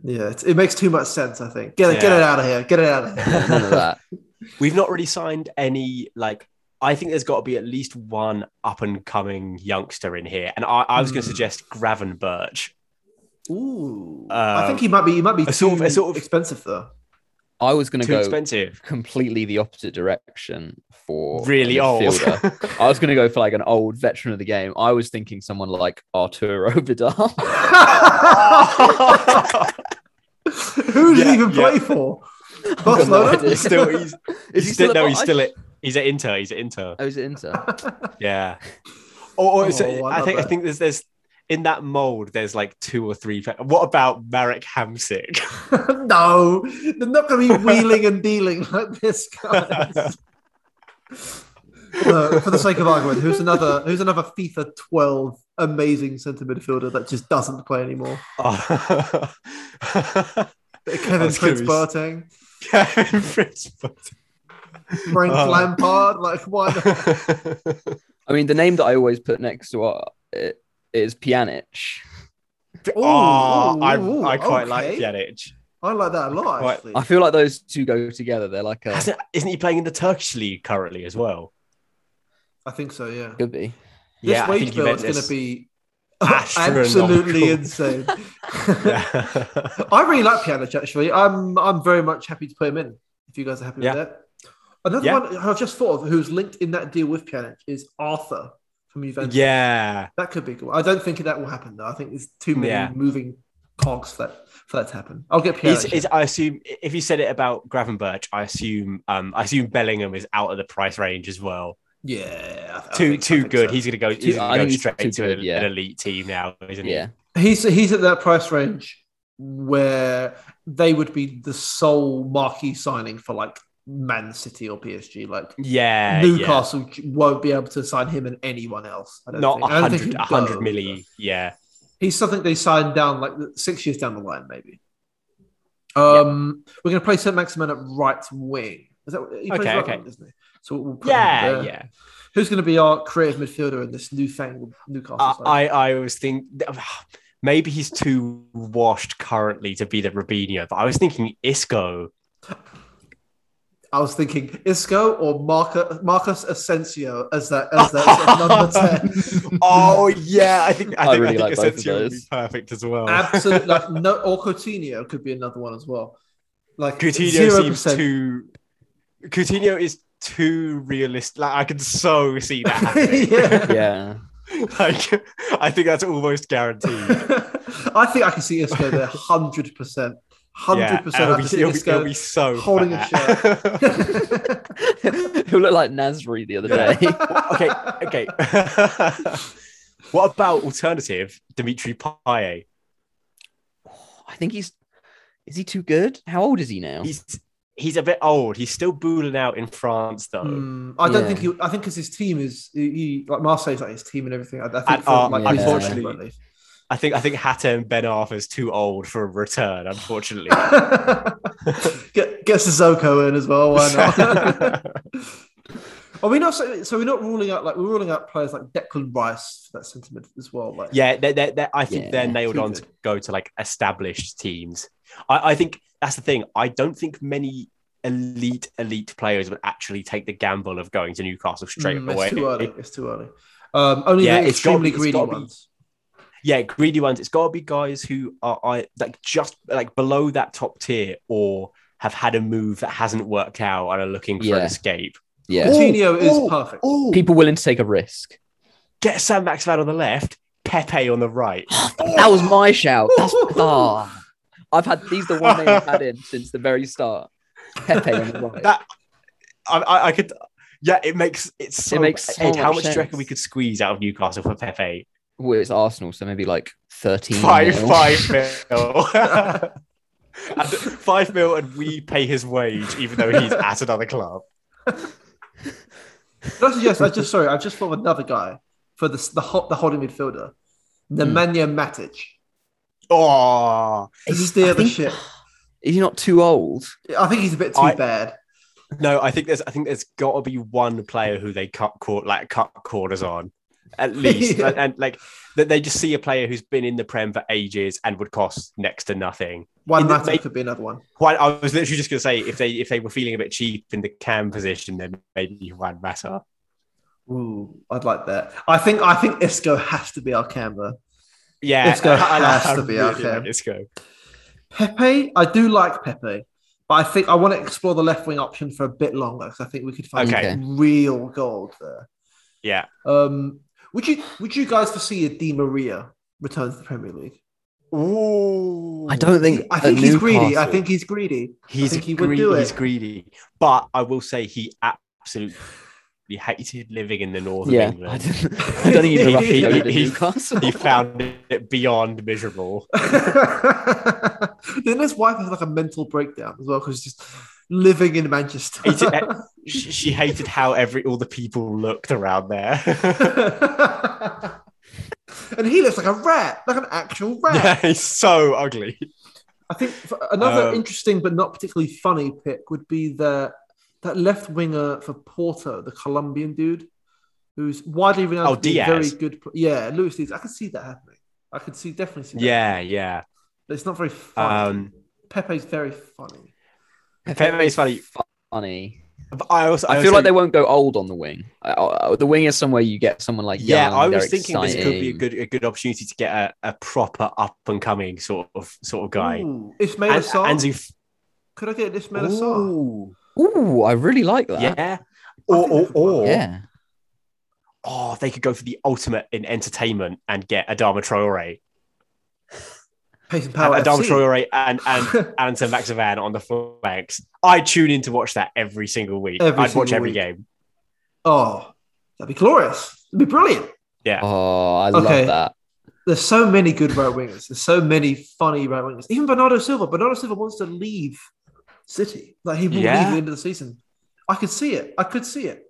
Yeah, it's, it makes too much sense. I think. Get it, get it out of here. Get it out of here. None of that. We've not really signed any like. I think there's got to be at least one up and coming youngster in here, and I, I was going to suggest Gravenberch. Ooh, I Um, think he might be. He might be a too sort of- a sort of- expensive though. I was going to go expensive. completely the opposite direction for uh, Really old. I was going to go for like an old veteran of the game. I was thinking someone like Arturo Vidal. Who did Yeah, he even yeah. play for? no Barcelona. idea. he's still he's, Is he's he still, still no at he's still at he's at Inter. He's at Inter. Oh, is it Inter? Yeah. Oh, oh, or, or so Oh, I I love think I think there's there's in that mold there's like two or three. What about Marek Hamsik? no, they're not going to be wheeling and dealing like this, guys. Uh, for the sake of argument, who's another who's another FIFA 12 amazing centre midfielder that just doesn't play anymore? Oh. Kevin That's gonna Prince be- Boateng, Kevin Prince Boateng. Frank Oh. Lampard. Like, why? I mean, the name that I always put next to uh, it is Pjanic. oh, ooh, I, ooh, I quite like. Pjanic. I like that a lot. Quite- Actually. I feel like those two go together. They're like a Hasn't, isn't he playing in the Turkish league currently as well? I think so. Yeah. could be. This yeah, I wage think bill is Juventus- going to be absolutely insane. I really like Pjanic. Actually, I'm I'm very much happy to put him in. If you guys are happy Yeah. with that. Another Yeah. one I've just thought of who's linked in that deal with Pjanic is Arthur from Juventus. yeah. That could be cool. I don't think that will happen though. I think there's too many Yeah. moving cogs for that for that to happen. I'll get Is, is, I assume if you said it about Gravenberch, I assume um, I assume Bellingham is out of the price range as well. yeah, I- I Too think- I too good. so. He's gonna go. He's gonna go straight too to good, an, yeah. an elite team now, isn't he? Yeah. He's he's at that price range where they would be the sole marquee signing for like Man City or PSG. Like Yeah. Newcastle won't be able to sign him and anyone else. I yeah. don't Not think. I don't think 100, he'd 100 milli. Yeah. He's something they signed down like six years down the line, maybe. Um, we're going to play Saint Maximin at right wing. Is that he plays Okay, right okay. wing, doesn't he? So we'll Yeah. Yeah. Who's going to be our creative midfielder in this newfangled Newcastle I, side? I I was thinking maybe he's too washed currently to be the Robinho, but I was thinking Isco. I was thinking Isco or Marcus, Marcus Asensio as that as that number ten. oh yeah, I think I, I think, really I like think both of Asensio would be perfect as well. Absolutely, like no, or Coutinho could be another one as well. Like Coutinho zero seems percent. too. Coutinho is too realistic. Like I can so see that. happening. yeah. Yeah. like I think that's almost guaranteed. I think I can see Isco there, hundred percent, hundred Yeah, percent. it'll I be, can see it'll, be, Isco it'll be so holding a fat. Who looked like Nasri the other day. okay, okay. what about alternative Dimitri Payet? I think he's is he too good? How old is he now? He's he's a bit old. He's still booling out in France though. Mm, I don't Yeah. think he. I think because his team is he, he- like Marseille's like his team and everything. I, I think And, for, uh, like, yeah. unfortunately- Burnley. I think I think Hatem Ben Arfa's too old for a return, unfortunately. Get get Sissoko in as well. Why not? Are we not so, so we're not ruling out like we're ruling out players like Declan Rice for that sentiment as well. Like yeah, they're, they're, they're- I think Yeah, they're nailed too on to go to like established teams. I, I think that's the thing. I don't think many elite elite players would actually take the gamble of going to Newcastle straight Mm, away. It's too early. It's too early. Um, only Yeah, the it's gotta extremely it's greedy gotta be- ones. Yeah, greedy ones. It's got to be guys who are I like just like below that top tier or have had a move that hasn't worked out and are looking for an Yeah. escape. yeah. Coutinho is oh, perfect. Oh, People willing to take a risk. get Sam Maxman on the left, Pepe on the right. That was my shout. That's oh, I've had these the one name I've had in since the very start. Pepe on the right. that I, I, I could. Yeah, it makes it's so. makes so Ed, how much much do you reckon we could squeeze out of Newcastle for Pepe? Well, it's Arsenal, so maybe like thirteen. Five, mil. five mil. and five mil, and we pay his wage, even though he's at another club. That's yes. I just sorry. I just thought of another guy for the the hot the holding midfielder, Nemanja hmm. Matic. Oh Is he- Steer the think- shit. Is he not too old? I think he's a bit too I- bad. no, I think there's I think there's got to be one player who they cut court like cut quarters on, at least, Yeah. and, and, like that they just see a player who's been in the prem for ages and would cost next to nothing. One In the- Matic may- could be another one. Juan, I was literally just going to say if they if they were feeling a bit cheap in the cam position, then maybe Juan Mata. Ooh, I'd like that. I think I think Isco has to be our camera. Yeah, Isco I- I- has I to be really our cam. like Isco. Pepe, I do like Pepe, but I think I want to explore the left wing option for a bit longer because I think we could find Okay. real gold there. Yeah, Um, would you would you guys foresee a Di Maria return to the Premier League? Ooh, I don't think. I think at he's greedy. I think he's greedy. he's think he would greedy. do it. He's greedy, but I will say he absolutely hated living in the north Yeah, of I England. don't, I don't think he'd be rushing He- over he- Newcastle. he found it beyond miserable. then his wife has like a mental breakdown as well because she's just living in Manchester. She, she hated how every all the people looked around there. and he looks like a rat, like an actual rat. yeah, he's so ugly. I think another Um, interesting but not particularly funny pick would be the that left winger for Porto, the Colombian dude. who's widely renowned Oh, to be a very good. pl- Yeah, Luis Diaz. I can see that happening. I could see definitely see. That Yeah, happening. yeah. but it's not very funny. Um, Pepe's very funny. Pepe's funny. Funny. But I also, I, I feel also- like they won't go old on the wing. Uh, uh, the wing is somewhere you get someone like Yeah, young, I was thinking this could be a good a good opportunity to get a, a proper up and coming sort of sort of guy. Ooh, Ismaila And, Sarr. Could I get Ismaila Sarr? Ooh, Ooh, I really like that. yeah. Or, or, that could work. or Yeah. oh, they could go for the ultimate in entertainment and get Adama Traore, Pace and and power. Adama FC. Traore and and Anton Maxivan on the flanks. I tune in to watch that every single week. Every I'd watch every week. game. Oh, that'd be glorious. It'd be brilliant. Yeah, Oh, I Okay. love that. There's so many good right wingers. There's so many funny right wingers. Even Bernardo Silva. Bernardo Silva wants to leave City. Like he will Yeah. leave at the end of the season. I could see it. I could see it.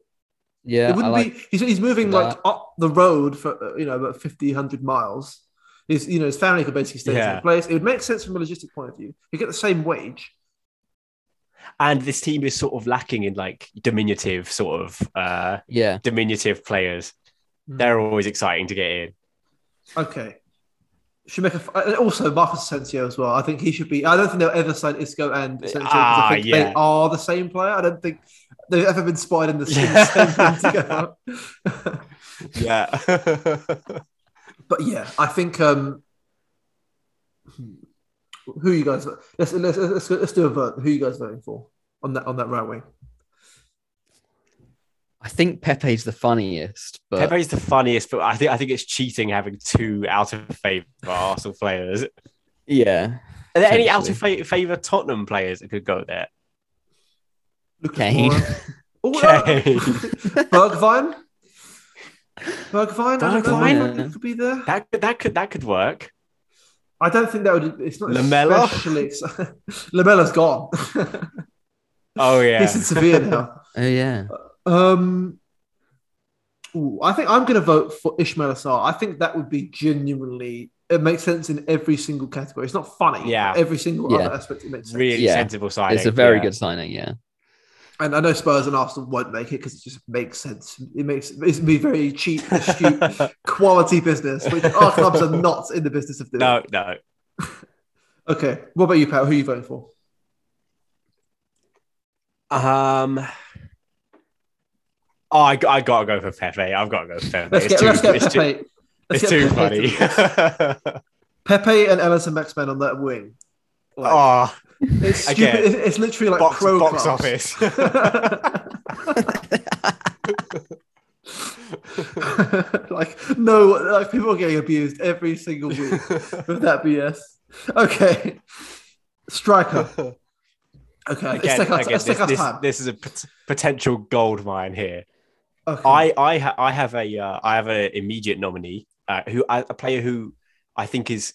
Yeah, it wouldn't like, be. He's, he's moving that. like up the road for uh, you know about 50, 100 miles. His you know his family could basically stay in the place. It would make sense from a logistic point of view. You get the same wage. and this team is sort of lacking in like diminutive sort of uh yeah. diminutive players. Hmm. They're always exciting to get in. Okay. Should make a also Marcus Asensio as well. I think he should be. I don't think they'll ever sign Isco and Asensio because Ah, I think yeah. they are the same player. I don't think they've ever been spotted in the same, same thing together. Yeah. but yeah, I think. um Who you guys? Let's let's let's, let's do a vote. Who you guys voting for on that on that right wing? I think Pepe's the funniest, but Pepe's the funniest, but I think I think it's cheating having two out of favour Arsenal players. Yeah. Are there any out of fa- favour Tottenham players that could go there? Lucas Kane. Moura. Oh, uh, Kane. Bergwijn. Bergwijn. I don't know Bergwijn? if he could be there. That could that could that could work. I don't think that would. It's not Lamela? especially. Lamela's gone. Oh yeah. He's in Sevilla now. Oh yeah. Um, ooh, I think I'm going to vote for Ismaila Sarr. I think that would be genuinely. It makes sense in every single category. It's not funny. Yeah. every single Yeah. other aspect it makes sense. really Yeah. sensible signing. It's a very yeah. good signing, yeah. And I know Spurs and Arsenal won't make it because it just makes sense. It makes it's be very cheap, astute, quality business, which our clubs are not in the business of doing. No, no. Okay, what about you, Pat? Who are you voting for? Um. Oh, I, I gotta go for Pepe. I've got to go for Pepe. Let's it's get too, let's get it's too, Pepe. Let's it's too Pepe funny. Pepe and Allan Saint-Maximin on that wing. Like, oh, it's stupid. again, It's, it's literally like box, pro box clubs. office. like no, like people are getting abused every single week with that BS. Okay, striker. Okay, let's again, take our, again this, this, this is a pot- potential gold mine here. Okay. I I ha- I have a uh, I have an immediate nominee uh, who a player who I think is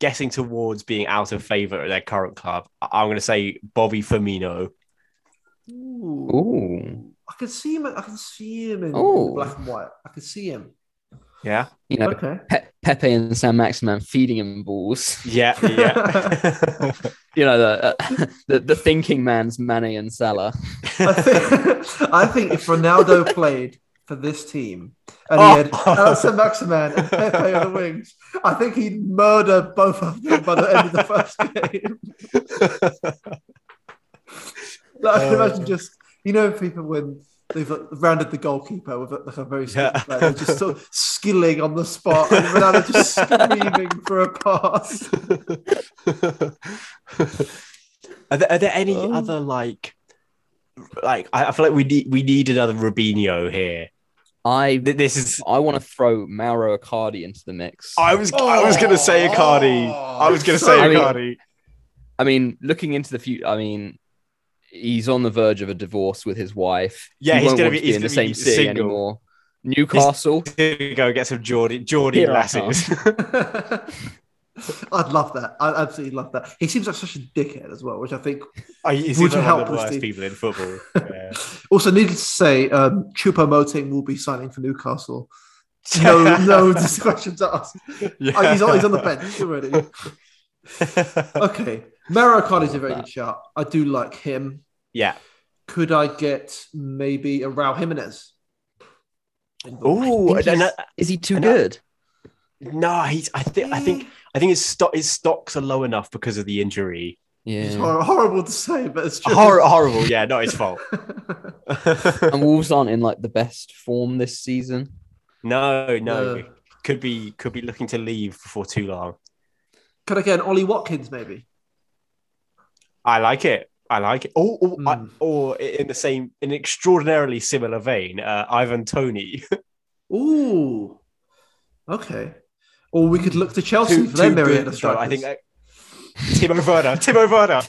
getting towards being out of favour at their current club. I- I'm going to say Bobby Firmino. Ooh. Ooh. I can see him. I can see him in Ooh. black and white. I can see him. Yeah, You know, Okay. Pe- Pepe and Saint-Maximin feeding him balls. yeah, yeah. You know, the uh, the, the thinking man's Mane and Salah. I think, I think if Ronaldo played for this team and Oh. he had Allan Saint-Maximin and Pepe on the wings, I think he'd murder both of them by the end of the first game. Like, I can Uh. imagine just you know people when they've uh, rounded the goalkeeper with uh, like a very skilled Yeah. player, they're just sort of skilling on the spot, and Ronaldo just screaming for a pass. are, there, are there any Oh. other like like I, I feel like we need we need another Robinho here. I This is I want to throw Mauro Icardi into the mix. I was I was gonna say Icardi. I was gonna oh. say So- I mean- I mean, looking into the future, I mean, he's on the verge of a divorce with his wife. Yeah, he he's gonna want be- in the gonna same city single. anymore. Newcastle. Gonna go get some Geordie Geordie Here I lasses. I'd love that. I'd absolutely love that. He seems like such a dickhead as well, which I think Oh, he's Would one you of the worst team? people in football. Yeah. Also, needless to say, um, Choupo-Moting will be signing for Newcastle. No, no questions asked. Yeah. Oh, he's, on, he's on the bench already. Okay, Mauro Icardi's a very good shot. I do like him. yeah. Could I get maybe a Raul Jimenez? Oh, I think he's- uh, is he too and I- good? no, he's. I think. I think. I think his stock. His stocks are low enough because of the injury. It's Yeah. hor- horrible to say, but it's true. Hor- horrible. Yeah, not his fault. and Wolves aren't in like the best form this season. no, no. Yeah. Could be. Could be looking to leave before too long. Could I get an Ollie Watkins maybe? I like it. I like it. Or, or, I- Mm. or in the same, in extraordinarily similar vein, uh, Ivan Toney. Ooh. Okay. Or we could look to Chelsea for their myriad of strikers. I think uh, Timo Werner. Timo Werner.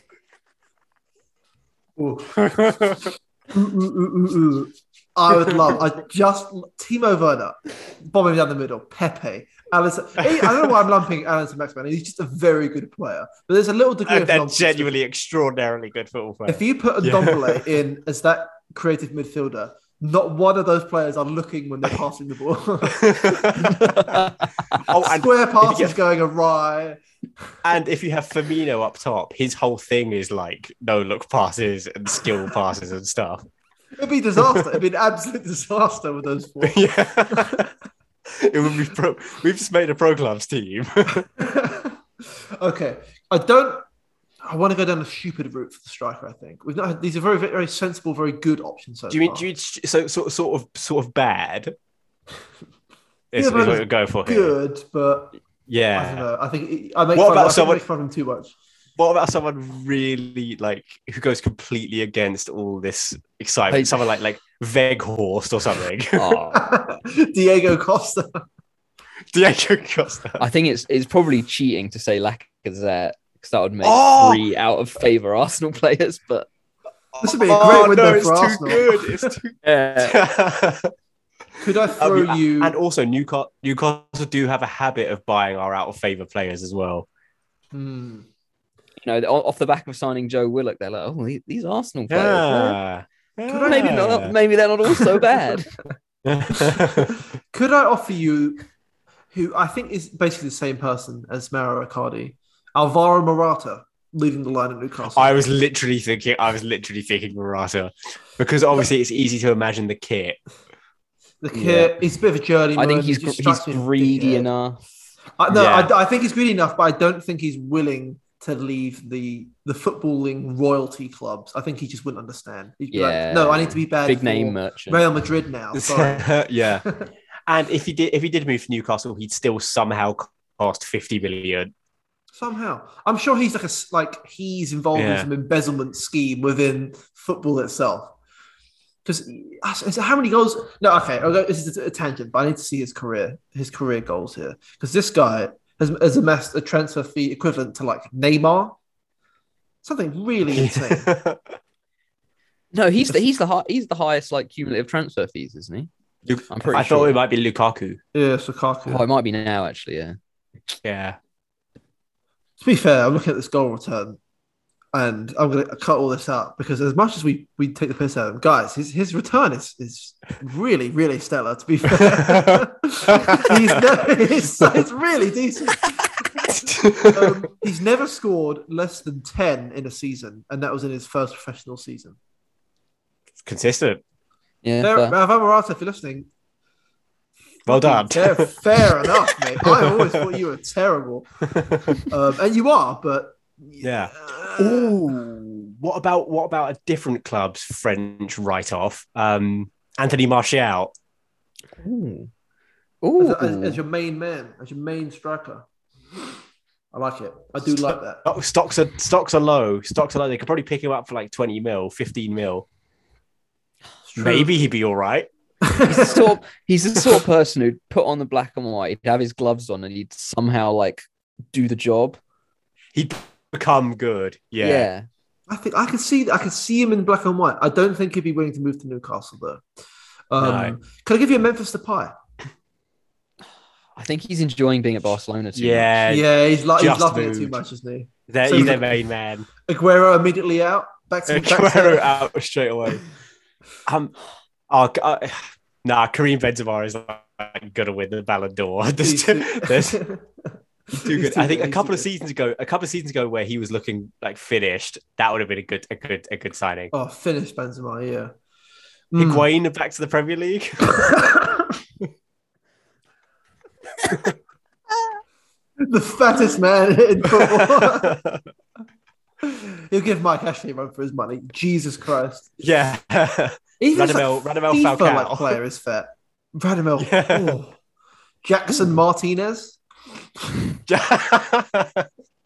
Ooh. Ooh, ooh, ooh, ooh, ooh. I would love. I just Timo Werner, bombing down the middle. Pepe, Allison. Hey, I don't know why I'm lumping Allan Saint-Maximin. He's just a very good player, but there's a little degree And of they're genuinely extraordinarily good football players. If you put Yeah. Ndombele in as that creative midfielder, not one of those players are looking when they're passing the ball. oh, Square passes get- going awry. and if you have Firmino up top, his whole thing is like no look passes and skill passes and stuff. It'd be disaster. It'd be an absolute disaster with those four. yeah. it would be pro. We've just made a pro clubs team. okay, I don't. I want to go down the stupid route for the striker. I think we've not. Had, these are very, very sensible, very good options. So do you mean far. do you so sort sort of sort of bad? Is, Yeah, is but what we go for here. good? But I don't Yeah. know. I think it- I make What fun, about I think I someone- make fun of him too much. What about someone really like who goes completely against all this excitement? Like- someone like like Weghorst or something. Oh, Diego Costa. Diego Costa. I think it's it's probably cheating to say Lacazette because that would make Oh! three out of favour Arsenal players. But This would be a great oh, window no, it's for too Arsenal. good. It's too yeah, Could I throw Um, you? And also, Newcastle, Newcastle do have a habit of buying our out of favor players as well. Hmm. you know, off the back of signing Joe Willock, they're like, oh, these, these Arsenal players. Yeah. I- Maybe not. Maybe they're not all so bad. Could I offer you, who I think is basically the same person as Mauro Icardi, Alvaro Morata, leading the line at Newcastle? I was literally thinking. I was literally thinking Morata, because obviously it's easy to imagine the kit. the kid, he's a bit of a journeyman. I think he's he he's strikes me as a greedy enough. I, no, Yeah. I, I think he's greedy enough, but I don't think he's willing to leave the the footballing royalty clubs. I think he just wouldn't understand. He'd be Yeah. like, no, I need to be bad. Big for name merchant. Real Madrid now. Sorry. yeah. And if he did, if he did move to Newcastle, he'd still somehow cost fifty million. Somehow, I'm sure he's like a like he's involved in some embezzlement scheme within football itself. Because how many goals? No, okay, go, this is a tangent, but I need to see his career, his career goals here. Because this guy has, has amassed a transfer fee equivalent to like Neymar, something really insane. No, he's the he's the hi- he's the highest like cumulative transfer fees, isn't he? Luke- I'm pretty I sure. thought it might be Lukaku. yeah, Lukaku. Oh, it might be now actually. Yeah. Yeah. To be fair, I'm looking at this goal return, and I'm going to cut all this out because as much as we, we take the piss out of him, guys, his, his return is, is really really stellar. To be fair, he's never, it's, it's really decent. Um, he's never scored less than ten in a season, and that was in his first professional season. Consistent. Yeah. Fair, fair. Alvaro Morata, if you're listening, Well done. Fair, fair enough, mate. I always thought you were terrible, um, and you are, but Yeah. Ooh, what about what about a different club's French write-off? Um, Anthony Martial. Ooh. as, Ooh. as, as your main man, as your main striker. I like it. I do like that. Oh, stocks are stocks are low. Stocks are low. They could probably pick him up for like twenty mil, fifteen mil. Maybe he'd be all right. he's the sort of, he's the sort of person who'd put on the black and white, he'd have his gloves on, and he'd somehow like do the job. He'd become good. Yeah. Yeah. I think I can see I can see him in black and white. I don't think he'd be willing to move to Newcastle though. Um, No. Can I give you a Memphis Depay? I think he's enjoying being at Barcelona too. Yeah. yeah, he's like he's just loving it too much, isn't he? They're, So- he's their main man. Aguero immediately out. Back to, back Aguero to out straight away. Um, oh, uh, nah, Kareem Benzema is like gonna win the Ballon d'Or. There's He's too, too- there's he's too good. too I think a couple of seasons ago, a couple of seasons ago, where he was looking like finished, that would have been a good, a good, a good signing. Oh, finished Benzema, yeah. Mm. Higuain back to the Premier League. the fattest man in football. He'll give Mike Ashley a run for his money. Jesus Christ. yeah. Even Radamel- like Radamel FIFA Falcao. like player is fat. Radamel. Yeah. oh. Jackson Martinez.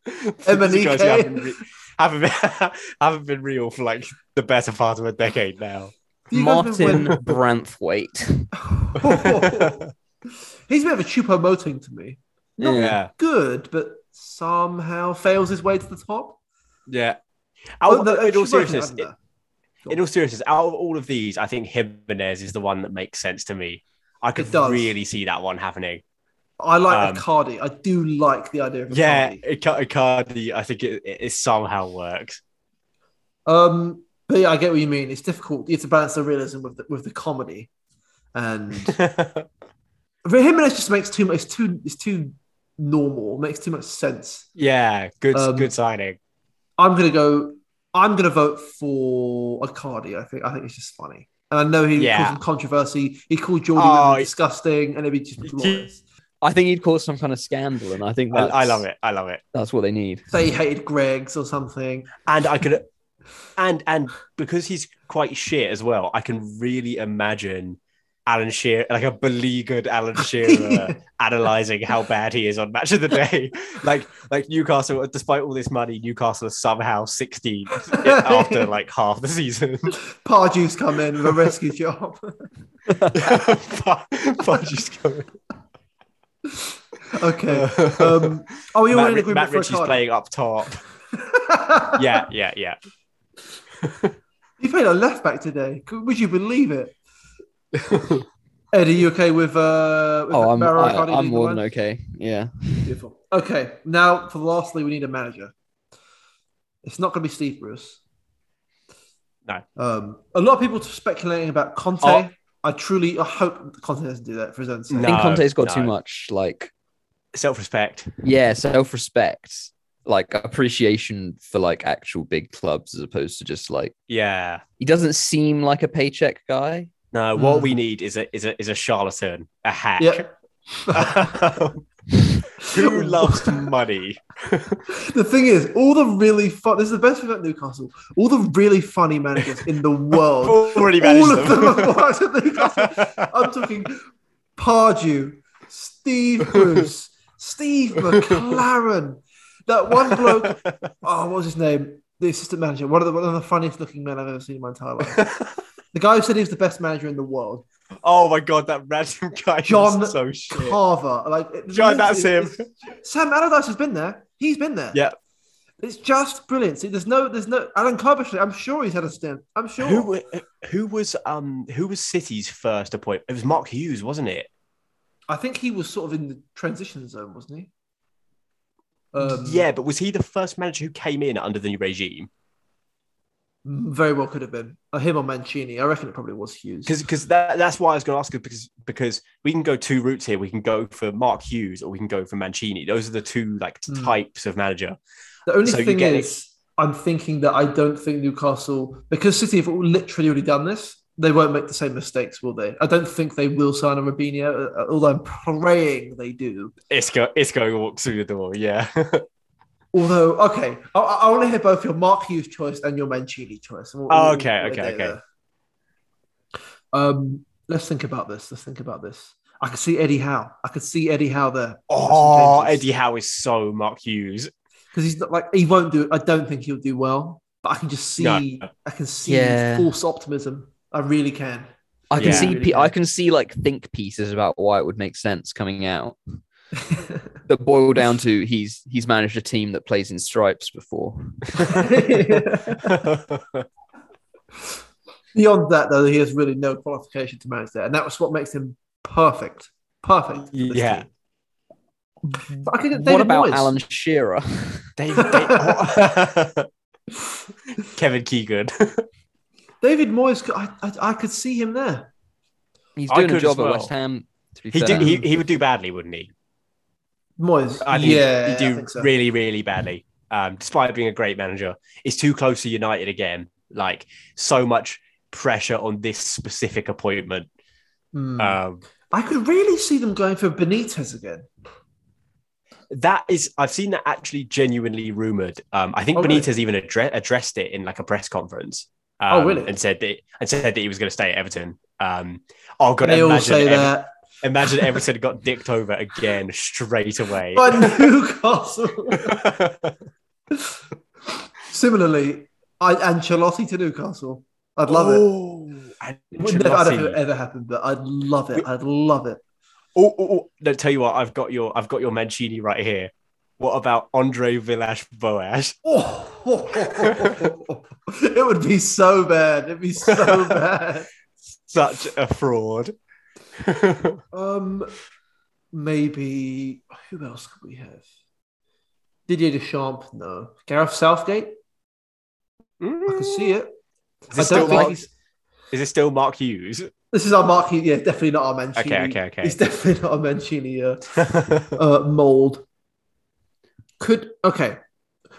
These guys who Emenike. haven't, re- haven't, been, haven't been real for like the better part of a decade now. Do you guys remember Martin Braithwaite. when- He's a bit of a Choupo-Moting to me. Yeah. Yeah. Good, but somehow fails his way to the top. Yeah. Oh, Out, the- in all seriousness, I in all seriousness, out of all of these, I think Jimenez is the one that makes sense to me. I could really see that one happening. I like Um, Icardi. I do like the idea of Icardi. Yeah, Ica- Icardi, I think it, it somehow works. Um, but yeah, I get what you mean. It's difficult. You have to balance the realism with the, with the comedy, and Jimenez just makes too much. It's too. It's too normal. Makes too much sense. yeah, good, Um, good signing. I'm gonna go. I'm gonna vote for Icardi. I think. I think it's just funny, and I know he Yeah. caused some controversy. He called Jordan Oh, disgusting, and it'd be just glorious. I think he'd cause some kind of scandal, and I think I, I love it. I love it. That's what they need. Say he hated Greggs or something. And I could, and and because he's quite shit as well, I can really imagine Alan Shearer, like a beleaguered Alan Shearer, analyzing how bad he is on Match of the Day. Like like Newcastle, despite all this money, Newcastle are somehow 16 after like half the season. Pardew's come in with a rescue job. Fudge coming. okay. Um, oh, we all Matt, in Ri- agreement Matt for Ritchie's playing up top. Yeah, yeah, yeah. He played a left back today. Would you believe it? Ed, are you okay with uh? With Oh, I'm I, I'm more than okay. Yeah. Beautiful. Okay, now for lastly, we need a manager. It's not going to be Steve Bruce. No. Um, a lot of people speculating about Conte. Oh. I truly, I hope Conte doesn't do that for his own sake. I think Conte's got too much like Self-respect. yeah, self-respect, like appreciation for like actual big clubs as opposed to just like Yeah. he doesn't seem like a paycheck guy. No, what Mm. we need is a is a is a charlatan, a hack. Yeah. Who loves money? the thing is, all the really fun. This is the best thing about Newcastle. All the really funny managers in the world. Already all of them them. have worked at Newcastle. I'm talking Pardew, Steve Bruce, Steve McClaren. That one bloke. Oh, what was his name? The assistant manager. One of the one of the funniest looking men I've ever seen in my entire life. The guy who said he was the best manager in the world, oh my god, that random guy John was so shit. Carver. Like it- John, that's him. it's- Sam Allardyce has been there. He's been there. Yeah. It's just brilliant. See, there's no, there's no Alan Curbishley. I'm sure he's had a stint. I'm sure. Who who was um who was City's first appointment? It was Mark Hughes, wasn't it? I think he was sort of in the transition zone, wasn't he? Um, yeah, but was he the first manager who came in under the new regime? Very well could have been uh, him or Mancini. I reckon it probably was Hughes. Because because that, that's why I was going to ask you because because we can go two routes here. We can go for Mark Hughes or we can go for Mancini. Those are the two like Hmm. types of manager. the only so thing is, I'm thinking that I don't think Newcastle, because City have literally already done this, they won't make the same mistakes, will they? I don't think they will sign a Robinho, uh, although I'm praying they do. Isco Isco walks through the door. Yeah. Although, okay, I, I want to hear both your Mark Hughes choice and your Mancini choice. We'll- Oh, okay, we'll okay, okay. there. Um, let's think about this. Let's think about this. I could see Eddie Howe. I could see Eddie Howe there. oh, Eddie Howe is so Mark Hughes. because he's not like he won't do. I don't think he'll do well, but I can just see. No. I can see Yeah. false optimism. I really can. I can Yeah. see Really pe- I can. can see like think pieces about why it would make sense coming out that boil down to he's he's managed a team that plays in stripes before. Beyond that, though, he has really no qualification to manage that, and that was what makes him perfect. Perfect. for this Yeah. team. I could what about Moyes. Alan Shearer? David, Da- Kevin Keegan. David Moyes, I, I, I could see him there. He's doing a job well. at West Ham. To be he fair. did. He, he would do badly, wouldn't he? Moyes, I think yeah, do so. really, really badly. Um, despite being a great manager, it's too close to United again. Like so much pressure on this specific appointment. Hmm. Um, I could really see them going for Benitez again. That is, I've seen that actually genuinely rumored. Um, I think Oh, really? Benitez even addre- addressed it in like a press conference. Oh, um, really? And said that and said that he was going to stay at Everton. Um, oh god, They all imagine, say Ever- that. Imagine Everton got dicked over again straight away. But Newcastle. Similarly, I, Ancelotti to Newcastle. I'd love it. Oh, It would never, I don't think it ever happen, but I'd love it. I'd love it. Oh, oh, oh, no, tell you what, I've got your I've got your Mancini right here. What about Andre Villas Boas? Oh, it would be so bad. It'd be so bad. Such a fraud. Um, maybe who else could we have? Didier Deschamps, no. Gareth Southgate, I can see it. Is it, still Mark, is it still Mark Hughes? This is our Mark. Hughes- Yeah, definitely not our Mancini. Okay, okay, okay. He's definitely not a Mancini uh, uh, mold. Could okay.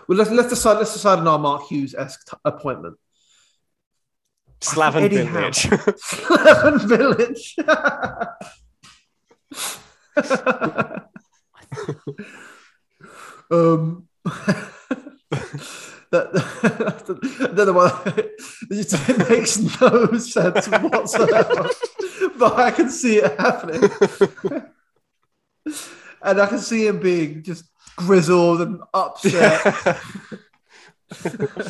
Well, let's let's decide. Let's decide on our Mark Hughes esque t- appointment. Slaven Eddie Bilić. Slaven Bilić. um, that, don't know why it makes no sense whatsoever, but I can see it happening, and I can see him being just grizzled and upset. okay.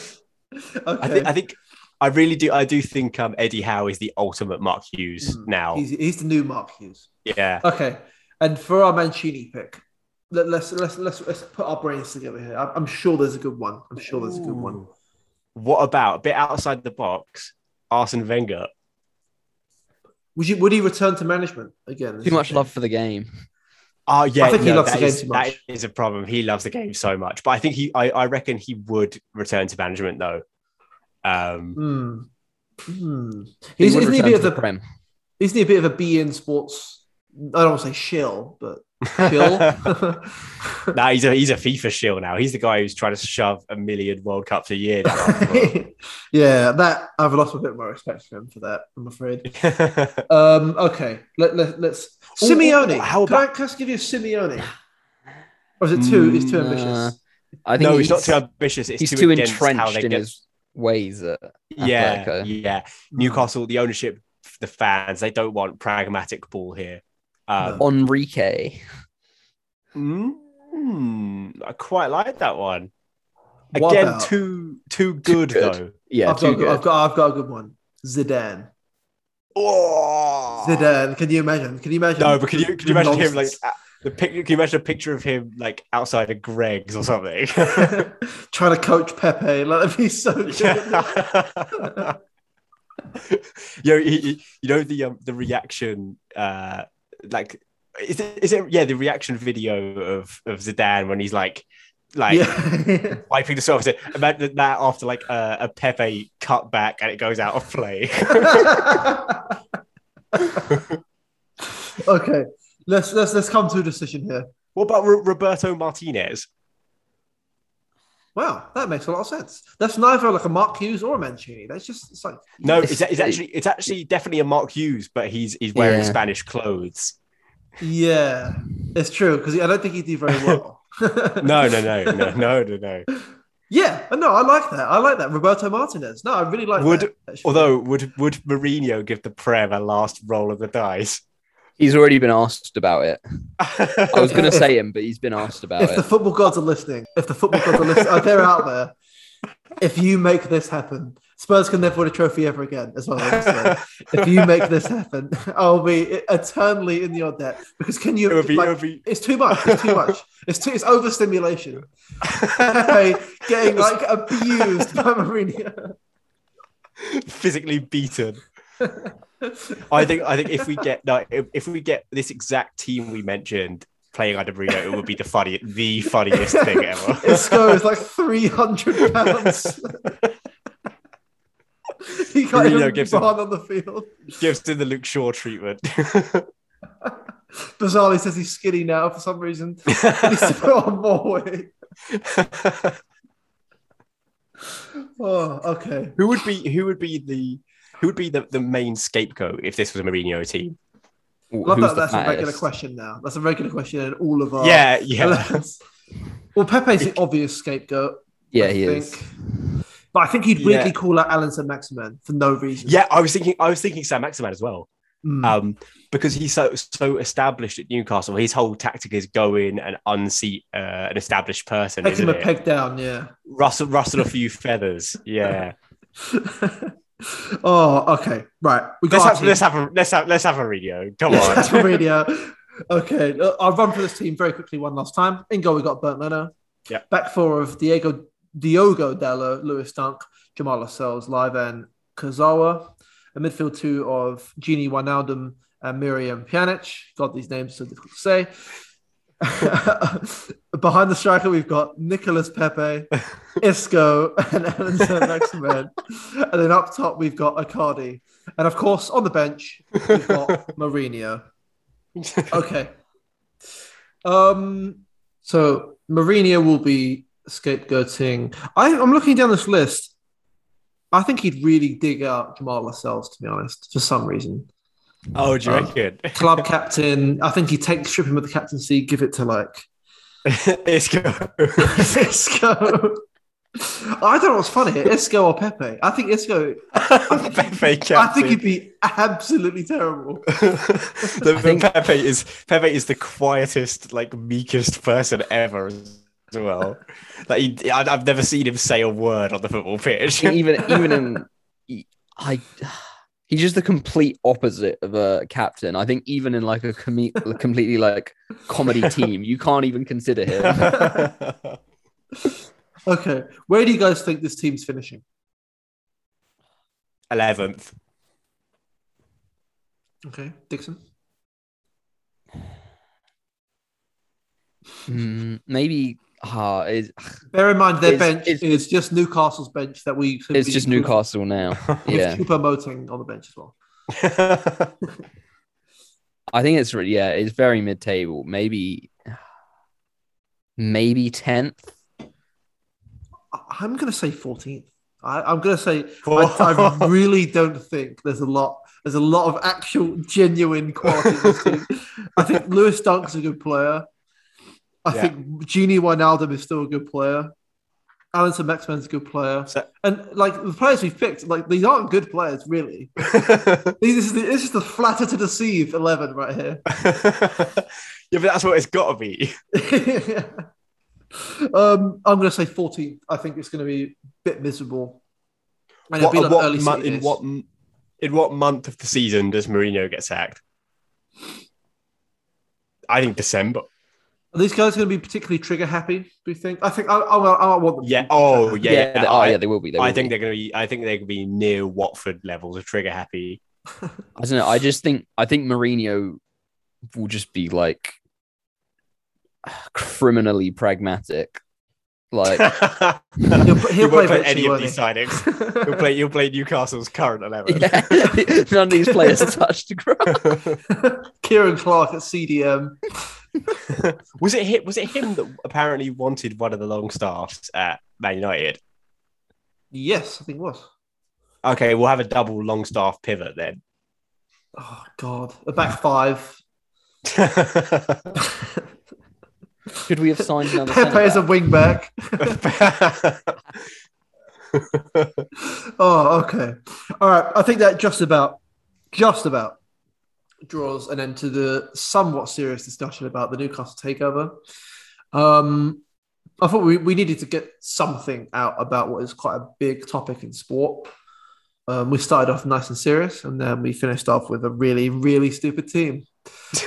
I think I think I really do I do think um Eddie Howe is the ultimate Mark Hughes Mm, now. he's, he's the new Mark Hughes. Yeah. Okay, and for our Mancini pick, let, let's let's let's let's put our brains together here. I'm, I'm sure there's a good one. I'm sure there's a good one. What about a bit outside the box? Arsene Wenger. Would you would he return to management again? Too much love for the game. Oh yeah, I think he loves the game is- too much. That is a problem. He loves the game so much, but I think he, I, I reckon he would return to management though. Um. He He's, isn't he a bit of a Prem. isn't he a bit of a beIN Sports? I don't want to say shill, but shill. nah, he's a he's a FIFA shill now. He's the guy who's trying to shove a million World Cups a year down. yeah, that I've lost a bit more respect for him for that. I'm afraid. Um, okay, let, let, let's. Ooh, Simeone. ooh, how Can I, can I give you a Simeone? Or is it too? It's too Mm, ambitious. nah. I think no, he's, he's not too ambitious. It's he's too, too against how entrenched they in get- his ways. At, Yeah, Atletico. yeah. Newcastle, the ownership, the fans, they don't want pragmatic ball here. Um, Enrique. mm, I quite like that one. What Again, about- too too good, good. though. Yeah, I've, too got, good. I've got, I've got a good one. Zidane. Oh, Zidane. Can you imagine? Can you imagine? No, but can you can you imagine him like nonsense? The? Can you imagine a picture of him like outside of Greggs or something? trying to coach Pepe? Like, that'd be so good. Yeah. you know, he, he- you know the um, the reaction, uh, like is it, is it yeah the reaction video of of Zidane when he's like like yeah. wiping the surface. Imagine that after like a, a Pepe cut back and it goes out of play. okay, let's let's let's come to a decision here. what about Ro- Roberto Martinez? Wow, that makes a lot of sense. That's neither like a Mark Hughes or a Mancini. That's just it's like No, It's- it's, it's actually it's actually definitely a Mark Hughes, but he's he's wearing Yeah. Spanish clothes. yeah, it's true because I don't think he'd do very well. No, no, no, no, no, no, no. Yeah, no, I like that. I like that. Roberto Martinez. No, I really like Would- that. actually. Although would would Mourinho give the Prem a last roll of the dice? He's already been asked about it. I was going to say him, but he's been asked about it. if the football gods are listening, if the football gods are listening, if they're out there, if you make this happen, Spurs can never win a trophy ever again. As well if you make this happen, I'll be eternally in your debt. Because can you? it would be, like, be It's too much. It's too much. It's too. It's overstimulation. Pepe getting like abused by Mourinho. physically beaten. I think I think if we get no, if, if we get this exact team we mentioned playing under Bruno, it would be the funny the funniest thing ever. Isco is like three hundred pounds. he can't even gives him- on the field. Gives him the Luke Shaw treatment. Bizarrely says he's skinny now for some reason. He needs to put on more weight. Oh, okay. who would be who would be the who would be the, the main scapegoat if this was a Mourinho team? Who's that that's a regular question now. That's a regular question in all of our Yeah, yeah. Well, Pepe's the obvious scapegoat. Yeah, I he think. is. But I think he'd Yeah. weirdly call out Allan Saint-Maximin for no reason. Yeah, I was thinking. I was thinking Sam Maximan as well. Mm. um, because he's so so established at Newcastle. His whole tactic is go in and unseat uh, an established person. Take him a it? peg down, yeah. Rustle, rustle a few feathers. Yeah. oh, okay. Right. We let's have let's have a let's have let's have a radio. Come That's on. radio. Okay, I'll run for this team very quickly one last time. In goal, we got Bernd Leno. Yeah. Back four of Diego Diogo Dalot, Lewis Dunk, Jamaal Lascelles, Live and Kazawa. A midfield two of Gini Wijnaldum and Miralem Pjanic. God, these names are so difficult to say. Behind the striker, we've got Nicolas Pepe, Isco, and Allan Maximin. And then up top, we've got Icardi. And of course, on the bench, we've got Mourinho. Okay. Um. So Mourinho will be scapegoating. I, I'm looking down this list. I think he'd really dig out Jamaal Lascelles, to be honest, for some reason. Oh, do you Uh, reckon? Club captain. I think he takes take with the captaincy, give it to like Isco. Isco. I don't know what's funny here, Isco or Pepe. I think Isco. Pepe captain. I think he'd be absolutely terrible. the, I think- Pepe is Pepe is the quietest, like meekest person ever as well. Like he, I, I've never seen him say a word on the football pitch. even even in I he's just the complete opposite of a captain. I think even in like a com- completely like comedy team, you can't even consider him. Okay, where do you guys think this team's finishing? Eleventh. Okay, Dixon. Mm, maybe uh, it's, Bear in mind their It's- bench it's- is just Newcastle's bench that we. it's just Newcastle now. Yeah, Choupo-Moting on the bench as well. I think it's re- yeah, it's very mid-table. Maybe maybe tenth. I- I'm going to say 14th. I, I'm going to say I, I really don't think there's a lot. There's a lot of actual genuine quality in this team. I think Lewis Dunk's a good player. I Yeah. think Gini Wijnaldum is still a good player. Allan Saint-Maximin's a good player. So- and like the players we've picked, like these aren't good players, really. This is the, this is the flatter to deceive 11 right here. yeah, but that's what it's got to be. um, I'm going to say 14th. I think it's going to be a bit miserable. And it'll What, be like what early mon- in what in what month of the season does Mourinho get sacked? I think December. Are these guys going to be particularly trigger happy? Do you think? I think I, I, I want them. Yeah. Oh, yeah. Yeah, yeah. they- oh yeah, they will be. They I think be. they're going to be. I think they could be near Watford levels of trigger happy. I don't know. I just think I think Mourinho will just be like criminally pragmatic. Like He'll, pl- he he'll play play any of these signings. He'll play. He'll play Newcastle's current eleven. yeah, none of these players are touched the ground. Ciaran Clark at CDM. was it him? Was it him that apparently wanted one of the Longstaffs at Man United? Yes, I think it was. Okay, we'll have a double Longstaff pivot then. Oh God, a back five. Should we have signed another? Pepe is a wing back. Oh, okay. All right. I think that just about, just about draws an end to the somewhat serious discussion about the Newcastle takeover. Um, I thought we, we needed to get something out about what is quite a big topic in sport. Um, we started off nice and serious, and then we finished off with a really, really stupid team.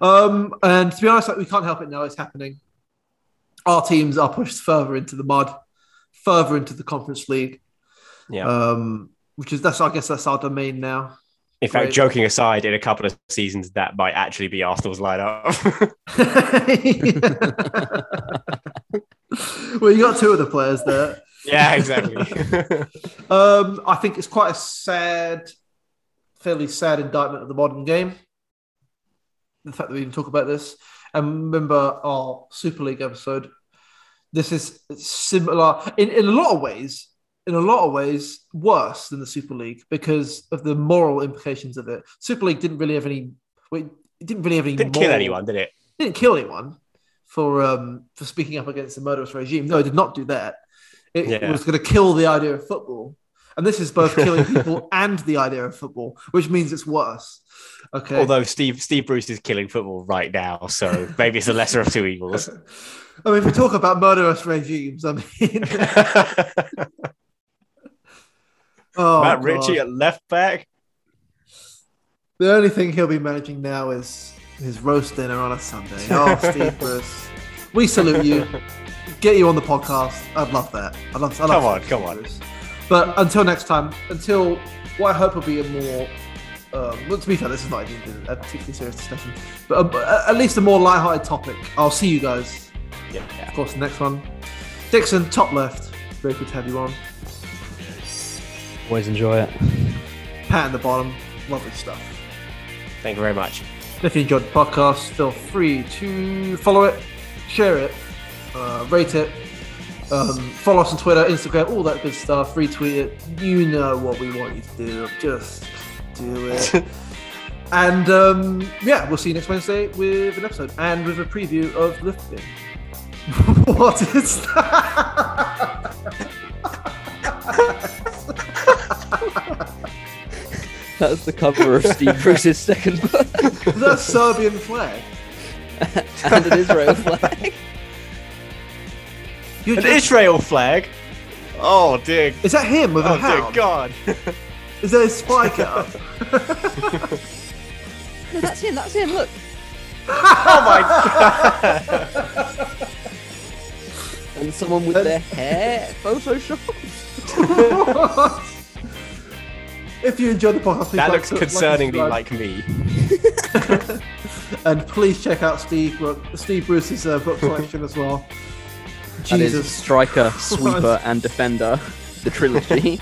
um, and to be honest, like, we can't help it now. It's happening. Our teams are pushed further into the mud, further into the Conference League. yeah. Um, which is that's I guess that's our domain now. In fact, Right. joking aside, in a couple of seasons, that might actually be Arsenal's lineup. well, you got two of the players there. yeah, exactly. Um, I think it's quite a sad, fairly sad indictment of the modern game. The fact that we even talk about this. And remember our Super League episode. This is similar in, in a lot of ways. In a lot of ways worse than the Super League because of the moral implications of it. Super League didn't really have any. It didn't really have any. Didn't kill anyone, did it? Didn't kill anyone for um for speaking up against the murderous regime. No, it did not do that. It Yeah. was going to kill the idea of football, and this is both killing people and the idea of football, which means it's worse. Okay. Although Steve Steve Bruce is killing football right now, so maybe it's the lesser of two evils. I mean, if we talk about murderous regimes, I mean, oh, Matt God. Ritchie at left back. The only thing he'll be managing now is his roast dinner on a Sunday. Oh, Steve Bruce, we salute you. Get you on the podcast. I'd love that. I'd love. I'd love Come on, come on. Bruce. But until next time, until what I hope will be a more. Um, well, to be fair, this is not even a particularly serious discussion, but a, at least a more light-hearted topic. I'll see you guys, Yeah. of course, the next one. Dixon, top left. Very good to have you on. Always enjoy it. Pat in the bottom. Lovely stuff. Thank you very much. If you enjoyed the podcast, feel free to follow it, share it, uh, rate it, um, follow us on Twitter, Instagram, all that good stuff. Retweet it. You know what we want you to do. Just do it. and um, yeah, we'll see you next Wednesday with an episode and with a preview of lifting. what is that? That's the cover of Steve Bruce's second book That's Serbian flag. and an Israel flag. You An just- Israel flag. Oh dear. is that him with a Oh dear? God. Is there a spike out? No, that's him. That's him. Look. Oh my God. And someone with their hair photoshopped. if you enjoyed the podcast, please That like, looks like, concerningly subscribe. like me. And please check out Steve book, Steve Bruce's uh, book collection as well. That is Jesus. striker, sweeper, and defender. The trilogy.